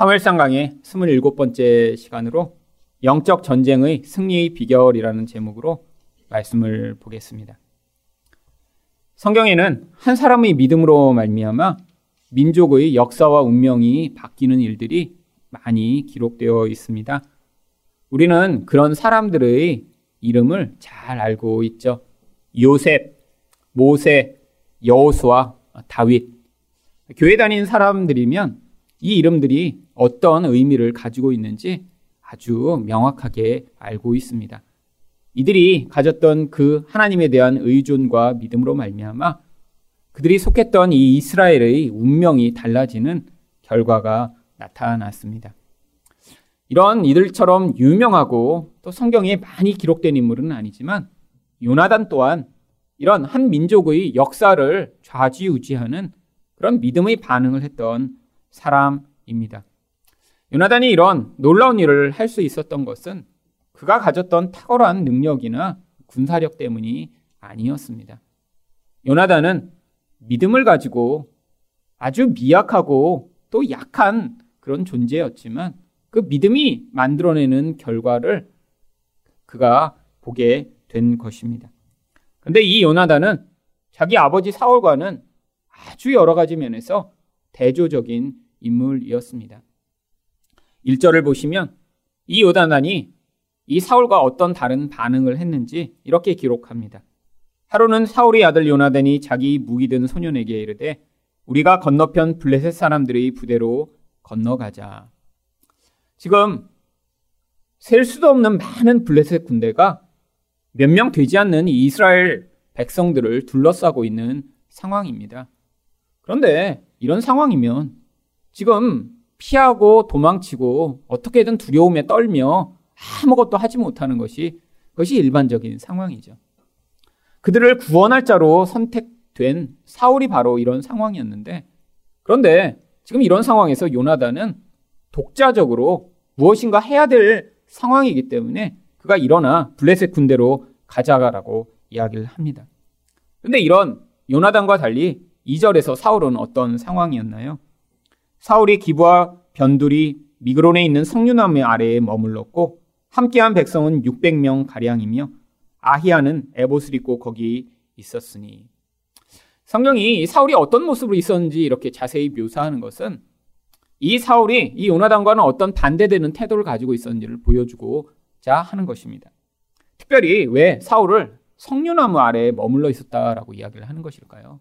사무엘상 강의 27번째 시간으로 영적 전쟁의 승리의 비결이라는 제목으로 말씀을 보겠습니다. 성경에는 한 사람의 믿음으로 말미암아 민족의 역사와 운명이 바뀌는 일들이 많이 기록되어 있습니다. 우리는 그런 사람들의 이름을 잘 알고 있죠. 요셉, 모세, 여호수아, 다윗. 교회 다니는 사람들이면 이 이름들이 어떤 의미를 가지고 있는지 아주 명확하게 알고 있습니다. 이들이 가졌던 그 하나님에 대한 의존과 믿음으로 말미암아 그들이 속했던 이 이스라엘의 운명이 달라지는 결과가 나타났습니다. 이런 이들처럼 유명하고 또 성경에 많이 기록된 인물은 아니지만 요나단 또한 이런 한 민족의 역사를 좌지우지하는 그런 믿음의 반응을 했던 사람입니다. 요나단이 이런 놀라운 일을 할 수 있었던 것은 그가 가졌던 탁월한 능력이나 군사력 때문이 아니었습니다. 요나단은 믿음을 가지고 아주 미약하고 또 약한 그런 존재였지만 그 믿음이 만들어내는 결과를 그가 보게 된 것입니다. 근데 이 요나단은 자기 아버지 사울과는 아주 여러 가지 면에서 대조적인 인물이었습니다. 1절을 보시면 이 요나단이 이 사울과 어떤 다른 반응을 했는지 이렇게 기록합니다. 하루는 사울의 아들 요나단이 자기 무기 든 소년에게 이르되 우리가 건너편 블레셋 사람들의 부대로 건너가자. 지금 셀 수도 없는 많은 블레셋 군대가 몇 명 되지 않는 이스라엘 백성들을 둘러싸고 있는 상황입니다. 그런데 이런 상황이면 지금 피하고 도망치고 어떻게든 두려움에 떨며 아무것도 하지 못하는 것이 그것이 일반적인 상황이죠. 그들을 구원할 자로 선택된 사울이 바로 이런 상황이었는데 그런데 지금 이런 상황에서 요나단은 독자적으로 무엇인가 해야 될 상황이기 때문에 그가 일어나 블레셋 군대로 가자가라고 이야기를 합니다. 그런데 이런 요나단과 달리 2절에서 사울은 어떤 상황이었나요? 사울이 기부와 변두리 미그론에 있는 석류나무 아래에 머물렀고 함께한 백성은 600명 가량이며 아히야는 에봇을 입고 거기 있었으니 성경이 사울이 어떤 모습으로 있었는지 이렇게 자세히 묘사하는 것은 이 사울이 이 요나단과는 어떤 반대되는 태도를 가지고 있었는지를 보여주고자 하는 것입니다. 특별히 왜 사울을 석류나무 아래에 머물러 있었다라고 이야기를 하는 것일까요?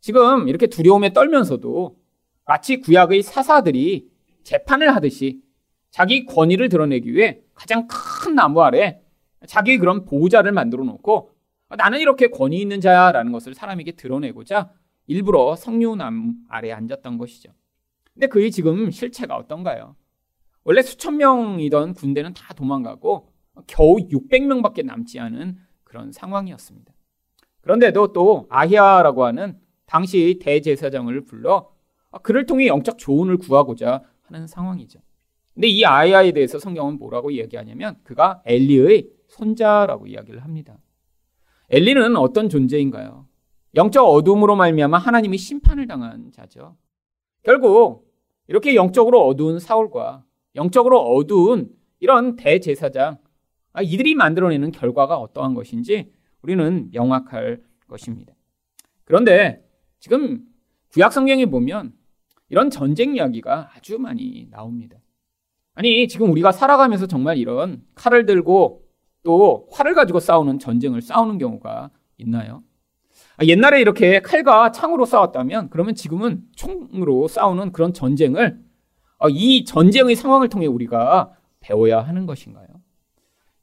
지금 이렇게 두려움에 떨면서도 마치 구약의 사사들이 재판을 하듯이 자기 권위를 드러내기 위해 가장 큰 나무 아래 자기 그런 보호자를 만들어 놓고 나는 이렇게 권위 있는 자야라는 것을 사람에게 드러내고자 일부러 석류나무 아래에 앉았던 것이죠. 근데 그의 지금 실체가 어떤가요? 원래 수천 명이던 군대는 다 도망가고 겨우 600명밖에 남지 않은 그런 상황이었습니다. 그런데도 또 아히아라고 하는 당시 대제사장을 불러 그를 통해 영적 조언을 구하고자 하는 상황이죠. 근데 이 아이아에 대해서 성경은 뭐라고 이야기하냐면 그가 엘리의 손자라고 이야기를 합니다. 엘리는 어떤 존재인가요? 영적 어둠으로 말미암아 하나님이 심판을 당한 자죠. 결국 이렇게 영적으로 어두운 사울과 영적으로 어두운 이런 대제사장 아, 이들이 만들어내는 결과가 어떠한 것인지 우리는 명확할 것입니다. 그런데 지금 구약 성경에 보면 이런 전쟁 이야기가 아주 많이 나옵니다. 아니, 지금 우리가 살아가면서 정말 이런 칼을 들고 또 활을 가지고 싸우는 전쟁을 싸우는 경우가 있나요? 아, 옛날에 이렇게 칼과 창으로 싸웠다면 그러면 지금은 총으로 싸우는 그런 전쟁을 아, 이 전쟁의 상황을 통해 우리가 배워야 하는 것인가요?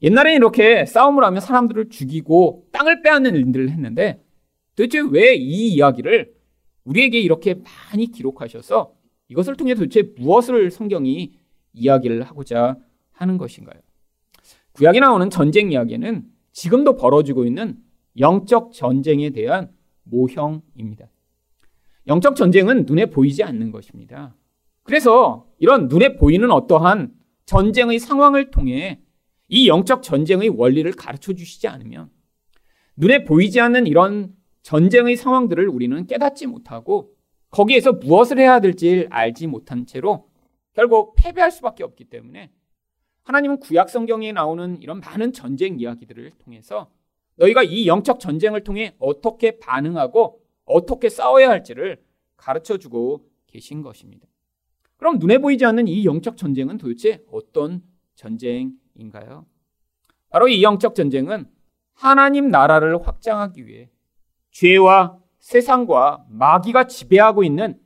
옛날에 이렇게 싸움을 하면 사람들을 죽이고 땅을 빼앗는 일들을 했는데 도대체 왜 이 이야기를 우리에게 이렇게 많이 기록하셔서 이것을 통해 도대체 무엇을 성경이 이야기를 하고자 하는 것인가요? 구약에 나오는 전쟁 이야기는 지금도 벌어지고 있는 영적 전쟁에 대한 모형입니다. 영적 전쟁은 눈에 보이지 않는 것입니다. 그래서 이런 눈에 보이는 어떠한 전쟁의 상황을 통해 이 영적 전쟁의 원리를 가르쳐 주시지 않으면 눈에 보이지 않는 이런 전쟁의 상황들을 우리는 깨닫지 못하고 거기에서 무엇을 해야 될지 알지 못한 채로 결국 패배할 수밖에 없기 때문에 하나님은 구약 성경에 나오는 이런 많은 전쟁 이야기들을 통해서 너희가 이 영적 전쟁을 통해 어떻게 반응하고 어떻게 싸워야 할지를 가르쳐 주고 계신 것입니다. 그럼 눈에 보이지 않는 이 영적 전쟁은 도대체 어떤 전쟁인가요? 바로 이 영적 전쟁은 하나님 나라를 확장하기 위해 죄와 세상과 마귀가 지배하고 있는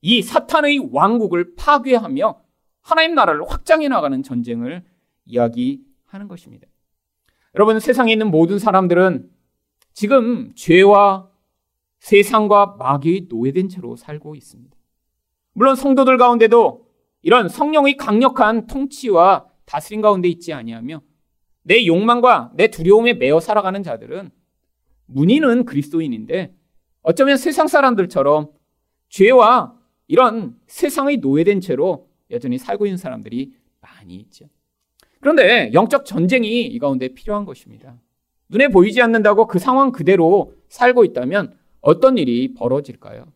이 사탄의 왕국을 파괴하며 하나님 나라를 확장해 나가는 전쟁을 이야기하는 것입니다. 여러분, 세상에 있는 모든 사람들은 지금 죄와 세상과 마귀의 노예된 채로 살고 있습니다. 물론 성도들 가운데도 이런 성령의 강력한 통치와 다스림 가운데 있지 아니하며 내 욕망과 내 두려움에 매어 살아가는 자들은 문의는 그리스도인인데 어쩌면 세상 사람들처럼 죄와 이런 세상의 노예된 채로 여전히 살고 있는 사람들이 많이 있죠. 그런데 영적 전쟁이 이 가운데 필요한 것입니다. 눈에 보이지 않는다고 그 상황 그대로 살고 있다면 어떤 일이 벌어질까요?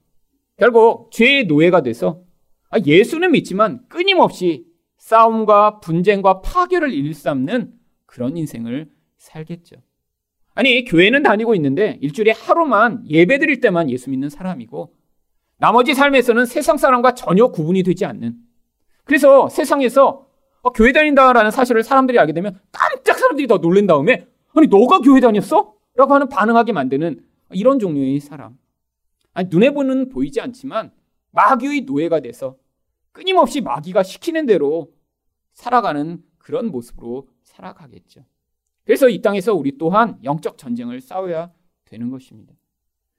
결국 죄의 노예가 돼서 아, 예수는 믿지만 끊임없이 싸움과 분쟁과 파괴를 일삼는 그런 인생을 살겠죠. 아니, 교회는 다니고 있는데 일주일에 하루만 예배 드릴 때만 예수 믿는 사람이고 나머지 삶에서는 세상 사람과 전혀 구분이 되지 않는 그래서 세상에서 어, 교회 다닌다라는 사실을 사람들이 알게 되면 깜짝 사람들이 더 놀란 다음에 아니 너가 교회 다녔어? 라고 하는 반응하게 만드는 이런 종류의 사람. 아니 눈에 보는 보이지 않지만 마귀의 노예가 돼서 끊임없이 마귀가 시키는 대로 살아가는 그런 모습으로 살아가겠죠. 그래서 이 땅에서 우리 또한 영적 전쟁을 싸워야 되는 것입니다.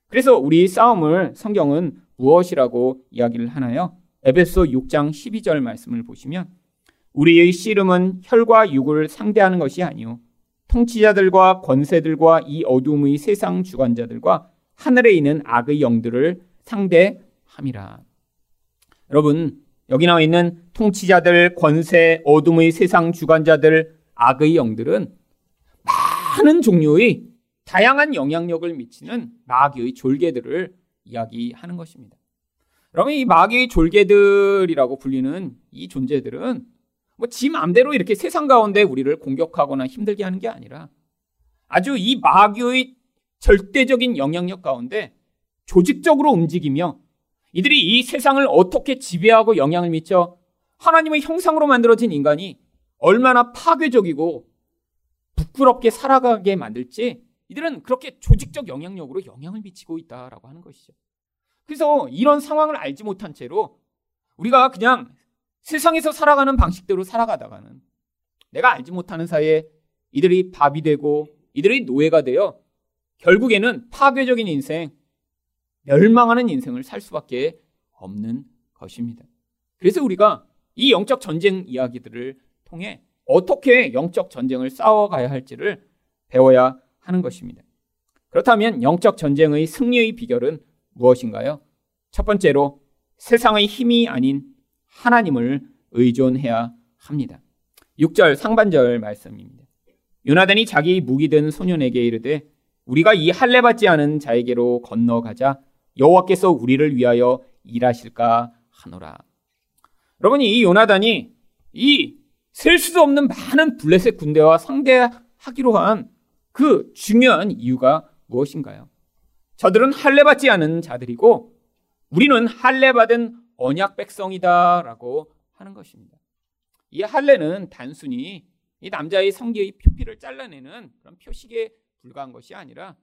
그래서 우리 싸움을 성경은 무엇이라고 이야기를 하나요? 에베소 6장 12절 말씀을 보시면 우리의 씨름은 혈과 육을 상대하는 것이 아니요 통치자들과 권세들과 이 어둠의 세상 주관자들과 하늘에 있는 악의 영들을 상대함이라. 여러분 여기 나와 있는 통치자들, 권세, 어둠의 세상 주관자들, 악의 영들은 많은 종류의 다양한 영향력을 미치는 마귀의 졸개들을 이야기하는 것입니다. 그러면 이 마귀의 졸개들이라고 불리는 이 존재들은 뭐지 마음대로 이렇게 세상 가운데 우리를 공격하거나 힘들게 하는 게 아니라 아주 이 마귀의 절대적인 영향력 가운데 조직적으로 움직이며 이들이 이 세상을 어떻게 지배하고 영향을 미쳐 하나님의 형상으로 만들어진 인간이 얼마나 파괴적이고 부끄럽게 살아가게 만들지 이들은 그렇게 조직적 영향력으로 영향을 미치고 있다라고 하는 것이죠. 그래서 이런 상황을 알지 못한 채로 우리가 그냥 세상에서 살아가는 방식대로 살아가다가는 내가 알지 못하는 사이에 이들이 밥이 되고 이들이 노예가 되어 결국에는 파괴적인 인생, 멸망하는 인생을 살 수밖에 없는 것입니다. 그래서 우리가 이 영적 전쟁 이야기들을 통해 어떻게 영적 전쟁을 싸워가야 할지를 배워야 하는 것입니다. 그렇다면 영적 전쟁의 승리의 비결은 무엇인가요? 첫 번째로 세상의 힘이 아닌 하나님을 의존해야 합니다. 6절 상반절 말씀입니다. 요나단이 자기 무기 든 소년에게 이르되 우리가 이 할례 받지 않은 자에게로 건너가자 여호와께서 우리를 위하여 일하실까 하노라. 여러분 이 요나단이 이 셀 수도 없는 많은 블레셋 군대와 상대하기로 한 그 중요한 이유가 무엇인가요? 저들은 할례 받지 않은 자들이고 우리는 할례 받은 언약 백성이다라고 하는 것입니다. 이 할례는 단순히 이 남자의 성기의 표피를 잘라내는 그런 표식에 불과한 것이 아니라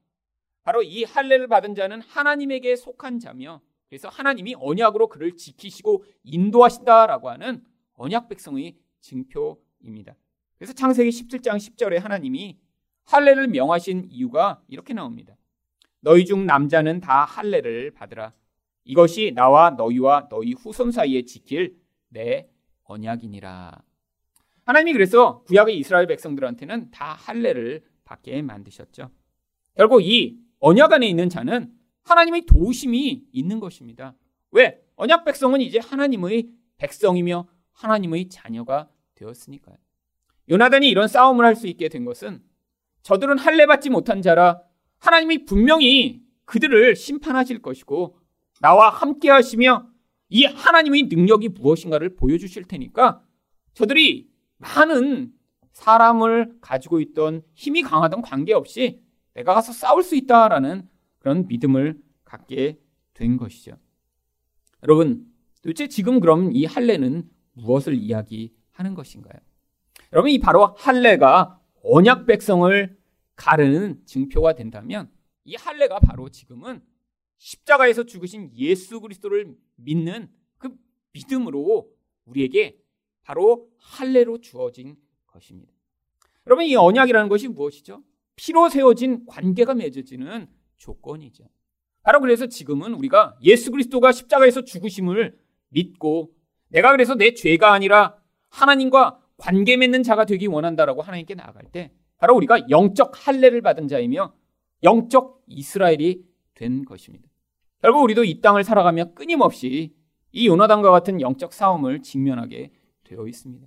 바로 이 할례를 받은 자는 하나님에게 속한 자며 그래서 하나님이 언약으로 그를 지키시고 인도하신다라고 하는 언약 백성의 증표입니다. 그래서 창세기 17장 10절에 하나님이 할례를 명하신 이유가 이렇게 나옵니다. 너희 중 남자는 다 할례를 받으라. 이것이 나와 너희와 너희 후손 사이에 지킬 내 언약이니라. 하나님이 그래서 구약의 이스라엘 백성들한테는 다 할례를 받게 만드셨죠. 결국 이 언약 안에 있는 자는 하나님의 도우심이 있는 것입니다. 왜? 언약 백성은 이제 하나님의 백성이며 하나님의 자녀가 되었으니까요. 요나단이 이런 싸움을 할 수 있게 된 것은 저들은 할례 받지 못한 자라 하나님이 분명히 그들을 심판하실 것이고 나와 함께 하시며 이 하나님의 능력이 무엇인가를 보여주실 테니까 저들이 많은 사람을 가지고 있던 힘이 강하던 관계없이 내가 가서 싸울 수 있다라는 그런 믿음을 갖게 된 것이죠. 여러분, 도대체 지금 그럼 이 할례는 무엇을 이야기 하는 것인가요? 여러분, 이 바로 할례가 언약 백성을 가르는 증표가 된다면 이 할례가 바로 지금은 십자가에서 죽으신 예수 그리스도를 믿는 그 믿음으로 우리에게 바로 할례로 주어진 것입니다. 여러분 이 언약이라는 것이 무엇이죠? 피로 세워진 관계가 맺어지는 조건이죠. 바로 그래서 지금은 우리가 예수 그리스도가 십자가에서 죽으심을 믿고 내가 그래서 내 죄가 아니라 하나님과 관계 맺는 자가 되기 원한다라고 하나님께 나아갈 때 바로 우리가 영적 할례를 받은 자이며 영적 이스라엘이 된 것입니다. 결국 우리도 이 땅을 살아가며 끊임없이 이 요나단과 같은 영적 싸움을 직면하게 되어 있습니다.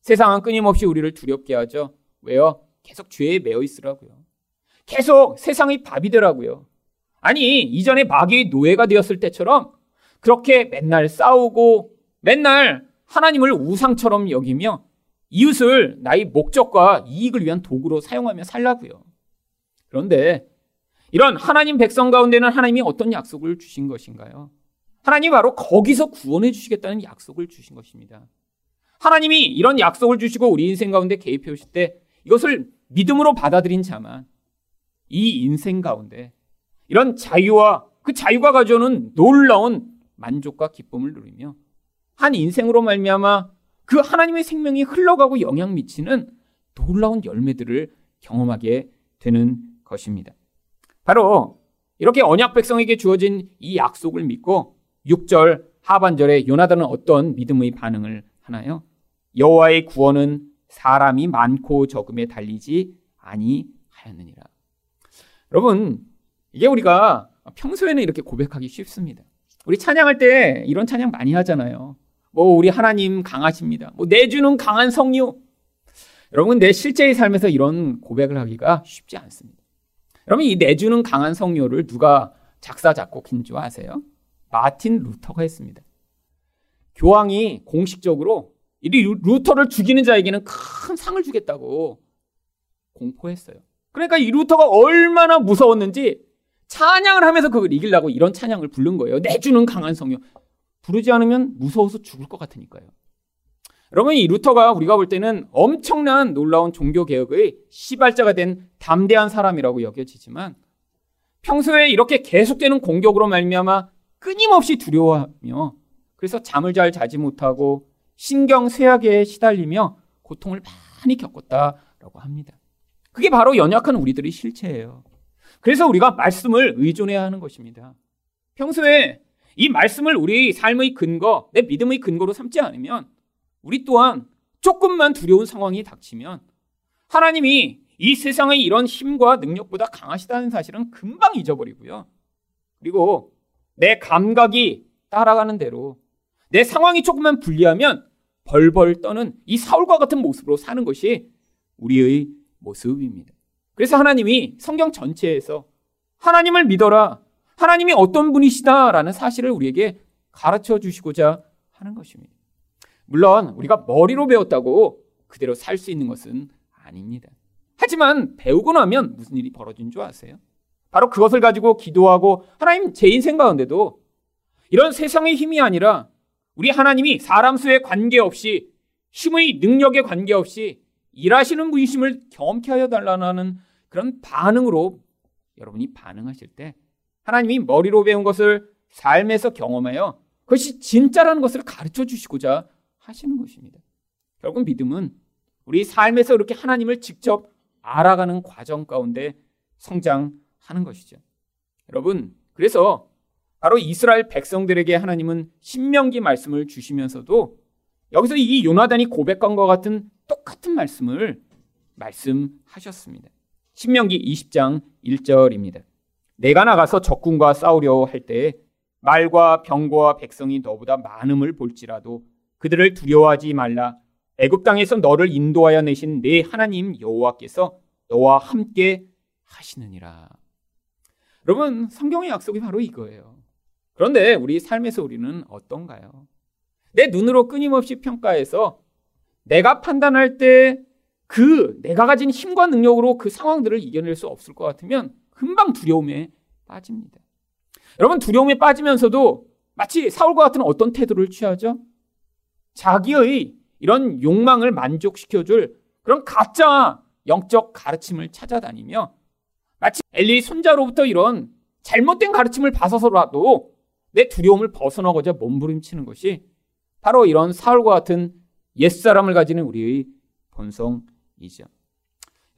세상은 끊임없이 우리를 두렵게 하죠. 왜요? 계속 죄에 매여 있으라고요. 계속 세상의 밥이 되라고요. 아니, 이전에 마귀의 노예가 되었을 때처럼 그렇게 맨날 싸우고 맨날 하나님을 우상처럼 여기며 이웃을 나의 목적과 이익을 위한 도구로 사용하며 살라고요. 그런데 이런 하나님 백성 가운데는 하나님이 어떤 약속을 주신 것인가요? 하나님이 바로 거기서 구원해 주시겠다는 약속을 주신 것입니다. 하나님이 이런 약속을 주시고 우리 인생 가운데 개입해 오실 때 이것을 믿음으로 받아들인 자만 이 인생 가운데 이런 자유와 그 자유가 가져오는 놀라운 만족과 기쁨을 누리며 한 인생으로 말미암아 그 하나님의 생명이 흘러가고 영향 미치는 놀라운 열매들을 경험하게 되는 것입니다. 바로 이렇게 언약 백성에게 주어진 이 약속을 믿고 6절 하반절에 요나단은 어떤 믿음의 반응을 하나요? 여호와의 구원은 사람이 많고 적음에 달리지 아니하였느니라. 여러분, 이게 우리가 평소에는 이렇게 고백하기 쉽습니다. 우리 찬양할 때 이런 찬양 많이 하잖아요. 뭐 우리 하나님 강하십니다. 뭐 내주는 강한 성류. 여러분 내 실제의 삶에서 이런 고백을 하기가 쉽지 않습니다. 여러분 이 내주는 강한 성료를 누가 작사 작곡한 줄 아세요? 마틴 루터가 했습니다. 교황이 공식적으로 이 루터를 죽이는 자에게는 큰 상을 주겠다고 공포했어요. 그러니까 이 루터가 얼마나 무서웠는지 찬양을 하면서 그걸 이기려고 이런 찬양을 부른 거예요. 내주는 강한 성령. 부르지 않으면 무서워서 죽을 것 같으니까요. 여러분, 이 루터가 우리가 볼 때는 엄청난 놀라운 종교 개혁의 시발자가 된 담대한 사람이라고 여겨지지만 평소에 이렇게 계속되는 공격으로 말미암아 끊임없이 두려워하며 그래서 잠을 잘 자지 못하고 신경 쇠약에 시달리며 고통을 많이 겪었다라고 합니다. 그게 바로 연약한 우리들의 실체예요. 그래서 우리가 말씀을 의존해야 하는 것입니다. 평소에 이 말씀을 우리 삶의 근거, 내 믿음의 근거로 삼지 않으면 우리 또한 조금만 두려운 상황이 닥치면 하나님이 이 세상의 이런 힘과 능력보다 강하시다는 사실은 금방 잊어버리고요. 그리고 내 감각이 따라가는 대로 내 상황이 조금만 불리하면 벌벌 떠는 이 사울과 같은 모습으로 사는 것이 우리의 모습입니다. 그래서 하나님이 성경 전체에서 하나님을 믿어라. 하나님이 어떤 분이시다라는 사실을 우리에게 가르쳐 주시고자 하는 것입니다. 물론 우리가 머리로 배웠다고 그대로 살 수 있는 것은 아닙니다. 하지만 배우고 나면 무슨 일이 벌어진 줄 아세요? 바로 그것을 가지고 기도하고 하나님 제 인생 가운데도 이런 세상의 힘이 아니라 우리 하나님이 사람 수에 관계없이 힘의 능력에 관계없이 일하시는 분이심을 경험케 하여 달라는 그런 반응으로 여러분이 반응하실 때 하나님이 머리로 배운 것을 삶에서 경험하여 그것이 진짜라는 것을 가르쳐 주시고자 하시는 것입니다. 결국 믿음은 우리 삶에서 이렇게 하나님을 직접 알아가는 과정 가운데 성장하는 것이죠. 여러분, 그래서 바로 이스라엘 백성들에게 하나님은 신명기 말씀을 주시면서도 여기서 이 요나단이 고백한과 같은 똑같은 말씀을 말씀하셨습니다. 신명기 20장 1절입니다. 내가 나가서 적군과 싸우려 할때 말과 병과 백성이 너보다 많음을 볼지라도 그들을 두려워하지 말라. 애굽 땅에서 너를 인도하여 내신 내 하나님 여호와께서 너와 함께 하시느니라. 여러분, 성경의 약속이 바로 이거예요. 그런데 우리 삶에서 우리는 어떤가요? 내 눈으로 끊임없이 평가해서 내가 판단할 때 그 내가 가진 힘과 능력으로 그 상황들을 이겨낼 수 없을 것 같으면 금방 두려움에 빠집니다. 여러분 두려움에 빠지면서도 마치 사울과 같은 어떤 태도를 취하죠? 자기의 이런 욕망을 만족시켜줄 그런 가짜 영적 가르침을 찾아다니며 마치 엘리 손자로부터 이런 잘못된 가르침을 봐서라도 내 두려움을 벗어나고자 몸부림치는 것이 바로 이런 사울과 같은 옛사람을 가지는 우리의 본성이죠.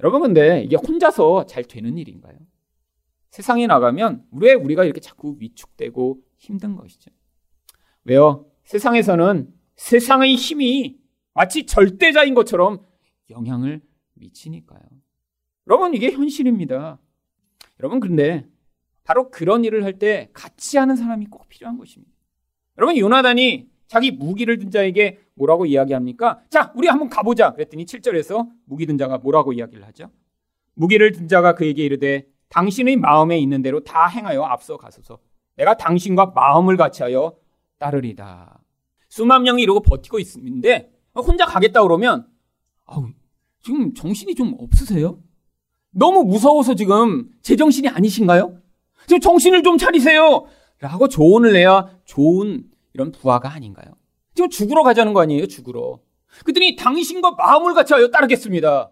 여러분 근데 이게 혼자서 잘 되는 일인가요? 세상에 나가면 왜 우리가 이렇게 자꾸 위축되고 힘든 것이죠? 왜요? 세상에서는 세상의 힘이 마치 절대자인 것처럼 영향을 미치니까요. 여러분 이게 현실입니다. 여러분 그런데 바로 그런 일을 할 때 같이 하는 사람이 꼭 필요한 것입니다. 여러분 요나단이 자기 무기를 든 자에게 뭐라고 이야기합니까? 자, 우리 한번 가보자. 그랬더니 7절에서 무기 든 자가 뭐라고 이야기를 하죠? 무기를 든 자가 그에게 이르되 당신의 마음에 있는 대로 다 행하여 앞서 가소서. 내가 당신과 마음을 같이 하여 따르리다. 수만 명이 이러고 버티고 있는데 혼자 가겠다 그러면 아우, 지금 정신이 좀 없으세요? 너무 무서워서 지금 제 정신이 아니신가요? 지금 정신을 좀 차리세요. 라고 조언을 내야 좋은 이런 부하가 아닌가요? 지금 죽으러 가자는 거 아니에요? 죽으러. 그랬더니 당신과 마음을 같이 하여 따르겠습니다.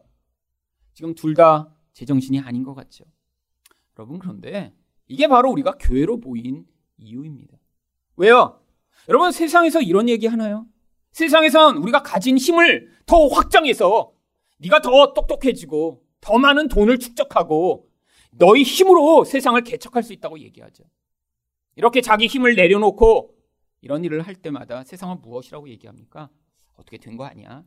지금 둘 다 제정신이 아닌 것 같죠. 여러분 그런데 이게 바로 우리가 교회로 모인 이유입니다. 왜요? 여러분 세상에서 이런 얘기 하나요? 세상에선 우리가 가진 힘을 더 확장해서 네가 더 똑똑해지고 더 많은 돈을 축적하고 너희 힘으로 세상을 개척할 수 있다고 얘기하죠. 이렇게 자기 힘을 내려놓고 이런 일을 할 때마다 세상을 무엇이라고 얘기합니까? 어떻게 된 거 아니야?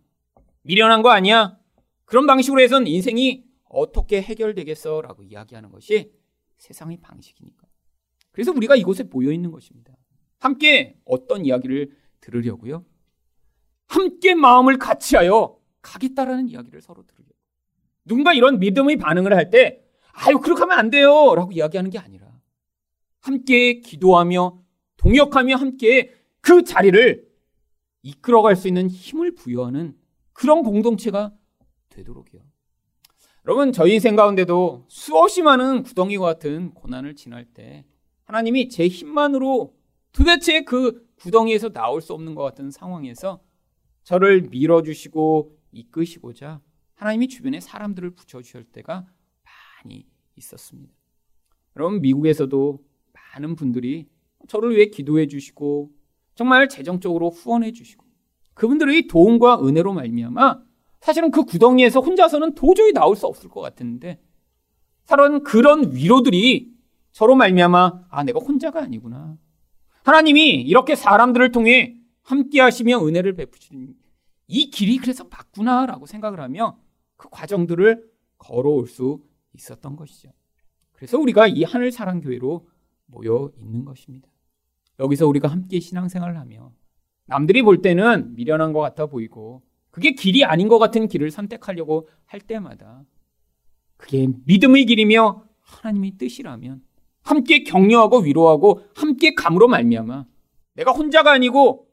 미련한 거 아니야? 그런 방식으로 해선 인생이 어떻게 해결되겠어? 라고 이야기하는 것이 세상의 방식이니까. 그래서 우리가 이곳에 모여 있는 것입니다. 함께 어떤 이야기를 들으려고요? 함께 마음을 같이 하여 가겠다라는 이야기를 서로 들으려고. 누군가 이런 믿음의 반응을 할 때, 아유, 그렇게 하면 안 돼요! 라고 이야기하는 게 아니라, 함께 기도하며 동역하며 함께 그 자리를 이끌어갈 수 있는 힘을 부여하는 그런 공동체가 되도록이요. 여러분, 저희 인생 가운데도 수없이 많은 구덩이와 같은 고난을 지날 때 하나님이 제 힘만으로 도대체 그 구덩이에서 나올 수 없는 것 같은 상황에서 저를 밀어주시고 이끄시고자 하나님이 주변에 사람들을 붙여주실 때가 많이 있었습니다. 여러분, 미국에서도 많은 분들이 저를 위해 기도해 주시고 정말 재정적으로 후원해 주시고 그분들의 도움과 은혜로 말미암아 사실은 그 구덩이에서 혼자서는 도저히 나올 수 없을 것 같았는데 사실은 그런 위로들이 저로 말미암아 아 내가 혼자가 아니구나 하나님이 이렇게 사람들을 통해 함께 하시며 은혜를 베푸시는 이 길이 그래서 맞구나라고 생각을 하며 그 과정들을 걸어올 수 있었던 것이죠. 그래서 우리가 이 하늘 사랑 교회로 모여 있는 것입니다. 여기서 우리가 함께 신앙생활을 하며 남들이 볼 때는 미련한 것 같아 보이고 그게 길이 아닌 것 같은 길을 선택하려고 할 때마다 그게 믿음의 길이며 하나님의 뜻이라면 함께 격려하고 위로하고 함께 감으로 말미암아 내가 혼자가 아니고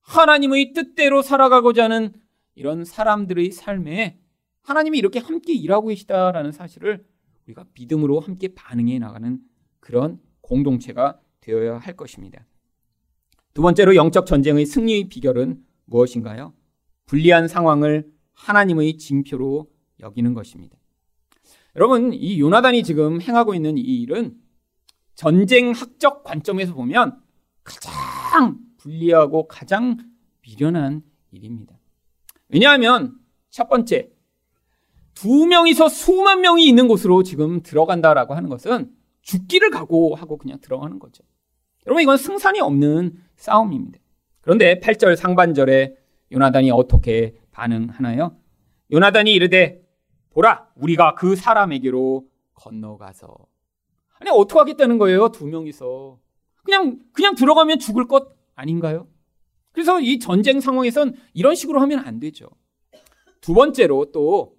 하나님의 뜻대로 살아가고자 하는 이런 사람들의 삶에 하나님이 이렇게 함께 일하고 계시다라는 사실을 우리가 믿음으로 함께 반응해 나가는 그런 공동체가 되어야 할 것입니다. 두 번째로 영적 전쟁의 승리의 비결은 무엇인가요? 불리한 상황을 하나님의 징표로 여기는 것입니다. 여러분, 이 요나단이 지금 행하고 있는 이 일은 전쟁학적 관점에서 보면 가장 불리하고 가장 미련한 일입니다. 왜냐하면 첫 번째, 두 명이서 수만 명이 있는 곳으로 지금 들어간다라고 하는 것은 죽기를 각오하고 그냥 들어가는 거죠. 여러분 이건 승산이 없는 싸움입니다. 그런데 8절 상반절에 요나단이 어떻게 반응하나요? 요나단이 이르되 보라 우리가 그 사람에게로 건너가서 아니 어떻게 하겠다는 거예요 두 명이서 그냥 그냥 들어가면 죽을 것 아닌가요? 그래서 이 전쟁 상황에선 이런 식으로 하면 안 되죠. 두 번째로 또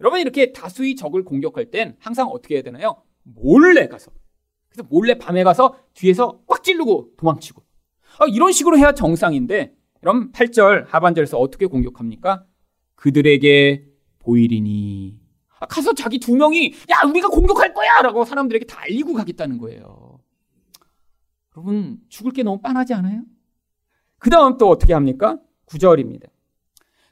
여러분 이렇게 다수의 적을 공격할 땐 항상 어떻게 해야 되나요? 몰래 가서 그래서 몰래 밤에 가서 뒤에서 꽉 찌르고 도망치고. 아, 이런 식으로 해야 정상인데, 그럼 8절 하반절에서 어떻게 공격합니까? 그들에게 보이리니. 아, 가서 자기 두 명이, 야, 우리가 공격할 거야! 라고 사람들에게 다 알리고 가겠다는 거예요. 여러분, 죽을 게 너무 빤하지 않아요? 그 다음 또 어떻게 합니까? 9절입니다.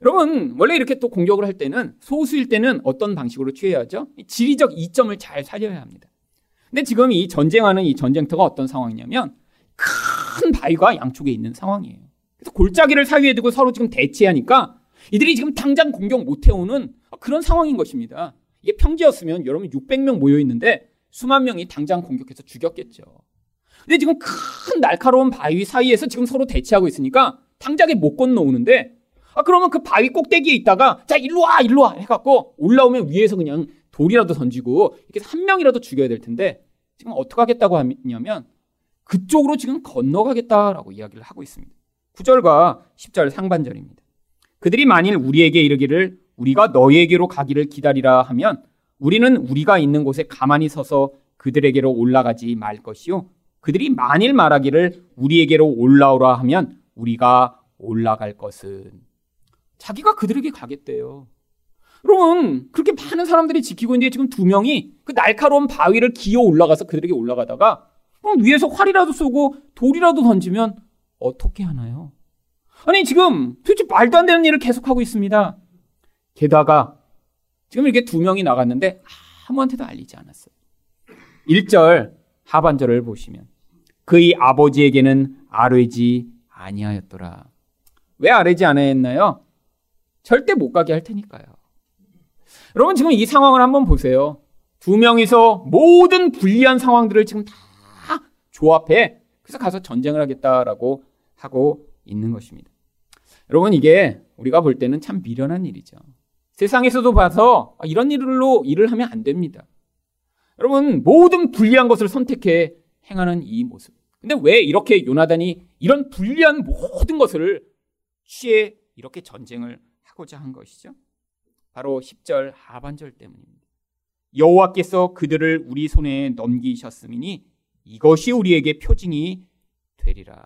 여러분, 원래 이렇게 또 공격을 할 때는 소수일 때는 어떤 방식으로 취해야죠? 지리적 이점을 잘 살려야 합니다. 근데 지금 이 전쟁하는 이 전쟁터가 어떤 상황이냐면 큰 바위가 양쪽에 있는 상황이에요. 그래서 골짜기를 사이에 두고 서로 지금 대치하니까 이들이 지금 당장 공격 못 해오는 그런 상황인 것입니다. 이게 평지였으면 여러분 600명 모여 있는데 수만 명이 당장 공격해서 죽였겠죠. 근데 지금 큰 날카로운 바위 사이에서 지금 서로 대치하고 있으니까 당장에 못 건너오는데 아 그러면 그 바위 꼭대기에 있다가 자 일로 와 일로 와 해갖고 올라오면 위에서 그냥 돌이라도 던지고 이렇게 한 명이라도 죽여야 될 텐데 지금 어떻게 하겠다고 하냐면 그쪽으로 지금 건너가겠다라고 이야기를 하고 있습니다. 9절과 10절 상반절입니다. 그들이 만일 우리에게 이르기를 우리가 너희에게로 가기를 기다리라 하면 우리는 우리가 있는 곳에 가만히 서서 그들에게로 올라가지 말 것이요. 그들이 만일 말하기를 우리에게로 올라오라 하면 우리가 올라갈 것은 자기가 그들에게 가겠대요. 여러분, 그렇게 많은 사람들이 지키고 있는데 지금 두 명이 그 날카로운 바위를 기어 올라가서 그들에게 올라가다가 위에서 활이라도 쏘고 돌이라도 던지면 어떻게 하나요? 아니, 지금 도대체 말도 안 되는 일을 계속하고 있습니다. 게다가 지금 이렇게 두 명이 나갔는데 아무한테도 알리지 않았어요. 1절 하반절을 보시면 그의 아버지에게는 아뢰지 아니하였더라. 왜 아뢰지 아니했나요? 절대 못 가게 할 테니까요. 여러분 지금 이 상황을 한번 보세요. 두 명이서 모든 불리한 상황들을 지금 다 조합해 그래서 가서 전쟁을 하겠다라고 하고 있는 것입니다. 여러분 이게 우리가 볼 때는 참 미련한 일이죠. 세상에서도 봐서 이런 일로 일을 하면 안 됩니다. 여러분 모든 불리한 것을 선택해 행하는 이 모습. 근데 왜 이렇게 요나단이 이런 불리한 모든 것을 취해 이렇게 전쟁을 하고자 한 것이죠? 바로 10절 하반절 때문입니다. 여호와께서 그들을 우리 손에 넘기셨음이니 이것이 우리에게 표징이 되리라.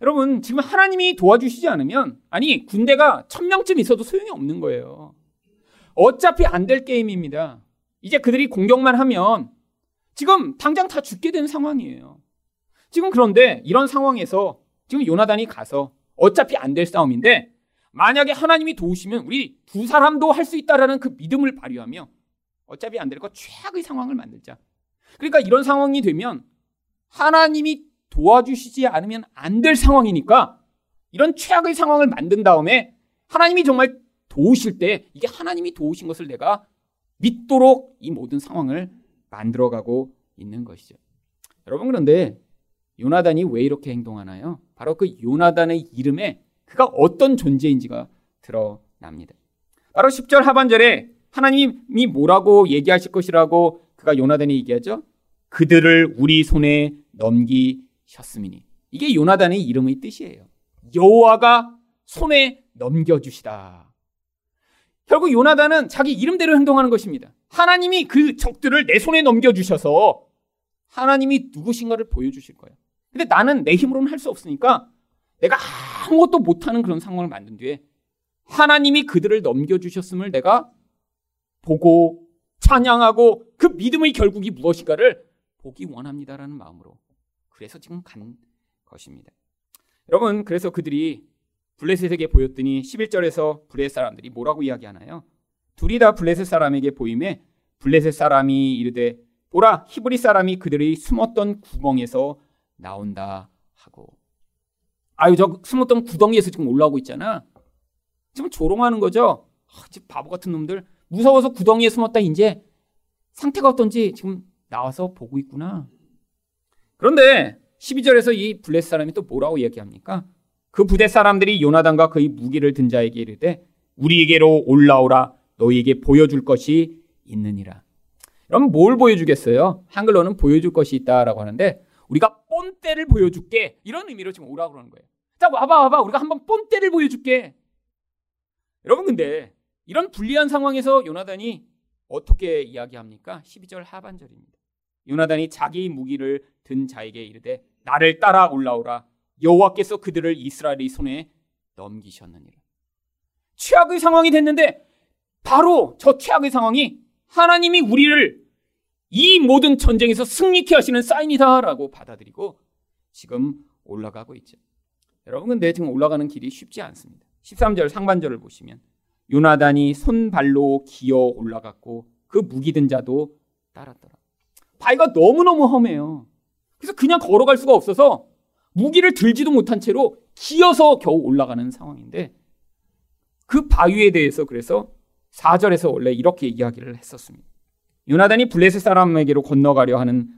여러분, 지금 하나님이 도와주시지 않으면, 아니, 군대가 천 명쯤 있어도 소용이 없는 거예요. 어차피 안 될 게임입니다. 이제 그들이 공격만 하면, 지금 당장 다 죽게 되는 상황이에요. 지금 그런데 이런 상황에서 지금 요나단이 가서 어차피 안 될 싸움인데, 만약에 하나님이 도우시면 우리 두 사람도 할 수 있다라는 그 믿음을 발휘하며 어차피 안 될 거 최악의 상황을 만들자. 그러니까 이런 상황이 되면 하나님이 도와주시지 않으면 안 될 상황이니까 이런 최악의 상황을 만든 다음에 하나님이 정말 도우실 때 이게 하나님이 도우신 것을 내가 믿도록 이 모든 상황을 만들어가고 있는 것이죠. 여러분 그런데 요나단이 왜 이렇게 행동하나요? 바로 그 요나단의 이름에 그가 어떤 존재인지가 드러납니다. 바로 10절 하반절에 하나님이 뭐라고 얘기하실 것이라고 그가 요나단이 얘기하죠? 그들을 우리 손에 넘기 셨음이니. 이게 요나단의 이름의 뜻이에요. 여호와가 손에 넘겨주시다. 결국 요나단은 자기 이름대로 행동하는 것입니다. 하나님이 그 적들을 내 손에 넘겨주셔서 하나님이 누구신가를 보여주실 거예요. 근데 나는 내 힘으로는 할 수 없으니까 내가 아무것도 못하는 그런 상황을 만든 뒤에 하나님이 그들을 넘겨주셨음을 내가 보고 찬양하고 그 믿음의 결국이 무엇인가를 보기 원합니다라는 마음으로 그래서 지금 간 것입니다. 여러분 그래서 그들이 블레셋에게 보였더니 11절에서 블레셋 사람들이 뭐라고 이야기하나요? 둘이 다 블레셋 사람에게 보임에 블레셋 사람이 이르되 보라 히브리 사람이 그들의 숨었던 구멍에서 나온다 하고 아유 저 숨었던 구덩이에서 지금 올라오고 있잖아. 지금 조롱하는 거죠. 아, 바보 같은 놈들 무서워서 구덩이에 숨었다 이제 상태가 어떤지 지금 나와서 보고 있구나. 그런데 12절에서 이 블레 사람이 또 뭐라고 얘기합니까? 그 부대 사람들이 요나단과 그의 무기를 든 자에게 이르되 우리에게로 올라오라 너희에게 보여줄 것이 있느니라. 그럼 뭘 보여주겠어요? 한글로는 보여줄 것이 있다라고 하는데 우리가 뽐때를 보여줄게 이런 의미로 지금 오라고 그러는 거예요. 자 와봐 와봐 우리가 한번 뽐때를 보여줄게. 여러분 근데 이런 불리한 상황에서 요나단이 어떻게 이야기합니까? 12절 하반절입니다. 요나단이 자기 무기를 든 자에게 이르되 나를 따라 올라오라 여호와께서 그들을 이스라엘의 손에 넘기셨느니라. 최악의 상황이 됐는데 바로 저 최악의 상황이 하나님이 우리를 이 모든 전쟁에서 승리케 하시는 사인이다라고 받아들이고 지금 올라가고 있죠. 여러분 근데 지금 올라가는 길이 쉽지 않습니다. 13절 상반절을 보시면 요나단이 손발로 기어 올라갔고 그 무기 든 자도 따랐더라. 바위가 너무너무 험해요. 그래서 그냥 걸어갈 수가 없어서 무기를 들지도 못한 채로 기어서 겨우 올라가는 상황인데 그 바위에 대해서 그래서 4절에서 원래 이렇게 이야기를 했었습니다. 요나단이 블레셋 사람에게로 건너가려 하는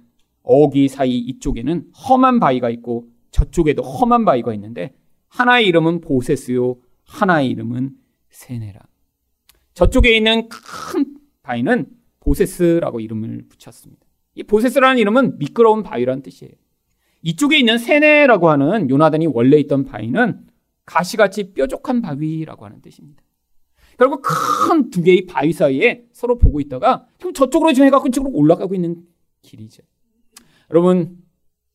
어기 사이 이쪽에는 험한 바위가 있고 저쪽에도 험한 바위가 있는데 하나의 이름은 보세스요 하나의 이름은 세네라. 저쪽에 있는 큰 바위는 보세스라고 이름을 붙였습니다. 이 보세스라는 이름은 미끄러운 바위라는 뜻이에요. 이쪽에 있는 세네라고 하는 요나단이 원래 있던 바위는 가시같이 뾰족한 바위라고 하는 뜻입니다. 결국 큰 두 개의 바위 사이에 서로 보고 있다가 지금 저쪽으로 정해갖고 이쪽으로 올라가고 있는 길이죠. 여러분,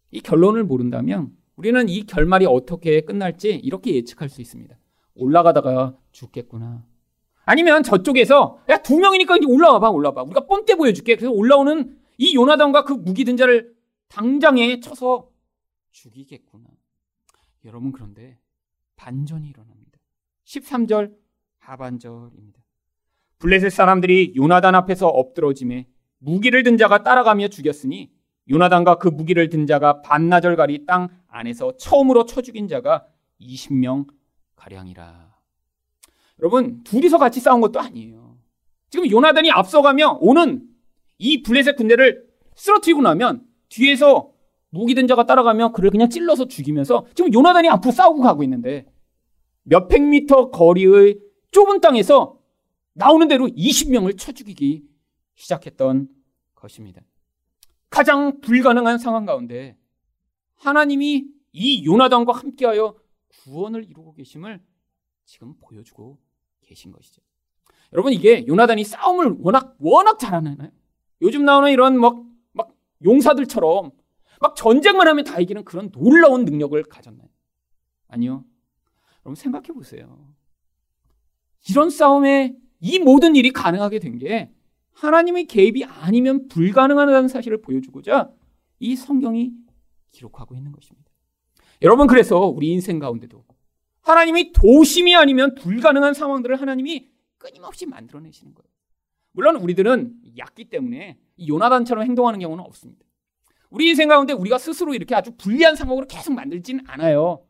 이 결론을 모른다면 우리는 이 결말이 어떻게 끝날지 이렇게 예측할 수 있습니다. 올라가다가 죽겠구나. 아니면 저쪽에서 야 두 명이니까 이제 올라와봐 올라와봐 우리가 뻔때 보여줄게 그래서 올라오는 이 요나단과 그 무기 든 자를 당장에 쳐서 죽이겠구나. 여러분 그런데 반전이 일어납니다. 13절 하반절입니다. 블레셋 사람들이 요나단 앞에서 엎드러짐에 무기를 든 자가 따라가며 죽였으니 요나단과 그 무기를 든 자가 반나절가리 땅 안에서 처음으로 쳐 죽인 자가 20명 가량이라. 여러분 둘이서 같이 싸운 것도 아니에요. 지금 요나단이 앞서가며 오는 이 블레셋 군대를 쓰러뜨리고 나면 뒤에서 무기 든 자가 따라가며 그를 그냥 찔러서 죽이면서 지금 요나단이 앞으로 싸우고 가고 있는데 몇백 미터 거리의 좁은 땅에서 나오는 대로 20명을 쳐 죽이기 시작했던 것입니다. 가장 불가능한 상황 가운데 하나님이 이 요나단과 함께하여 구원을 이루고 계심을 지금 보여주고 계신 것이죠. 여러분 이게 요나단이 싸움을 워낙 워낙 잘하나요? 요즘 나오는 이런 막, 막 용사들처럼 막 전쟁만 하면 다 이기는 그런 놀라운 능력을 가졌나요? 아니요. 여러분 생각해 보세요. 이런 싸움에 이 모든 일이 가능하게 된 게 하나님의 개입이 아니면 불가능하다는 사실을 보여주고자 이 성경이 기록하고 있는 것입니다. 여러분 그래서 우리 인생 가운데도 하나님이 도심이 아니면 불가능한 상황들을 하나님이 끊임없이 만들어내시는 거예요. 물론 우리들은 약기 때문에 요나단처럼 행동하는 경우는 없습니다. 우리 인생 가운데 우리가 스스로 이렇게 아주 불리한 상황으로 계속 만들지는 않아요.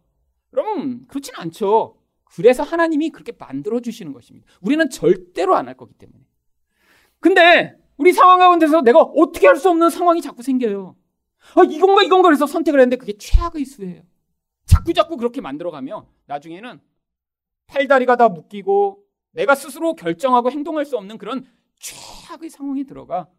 그럼 그렇진 않죠. 그래서 하나님이 그렇게 만들어 주시는 것입니다. 우리는 절대로 안 할 거기 때문에. 근데 우리 상황 가운데서 내가 어떻게 할 수 없는 상황이 자꾸 생겨요. 아, 이건가 이건가 그래서 선택을 했는데 그게 최악의 수예요. 자꾸 자꾸 그렇게 만들어 가면 나중에는 팔다리가 다 묶이고 내가 스스로 결정하고 행동할 수 없는 그런 최악의 상황에 들어가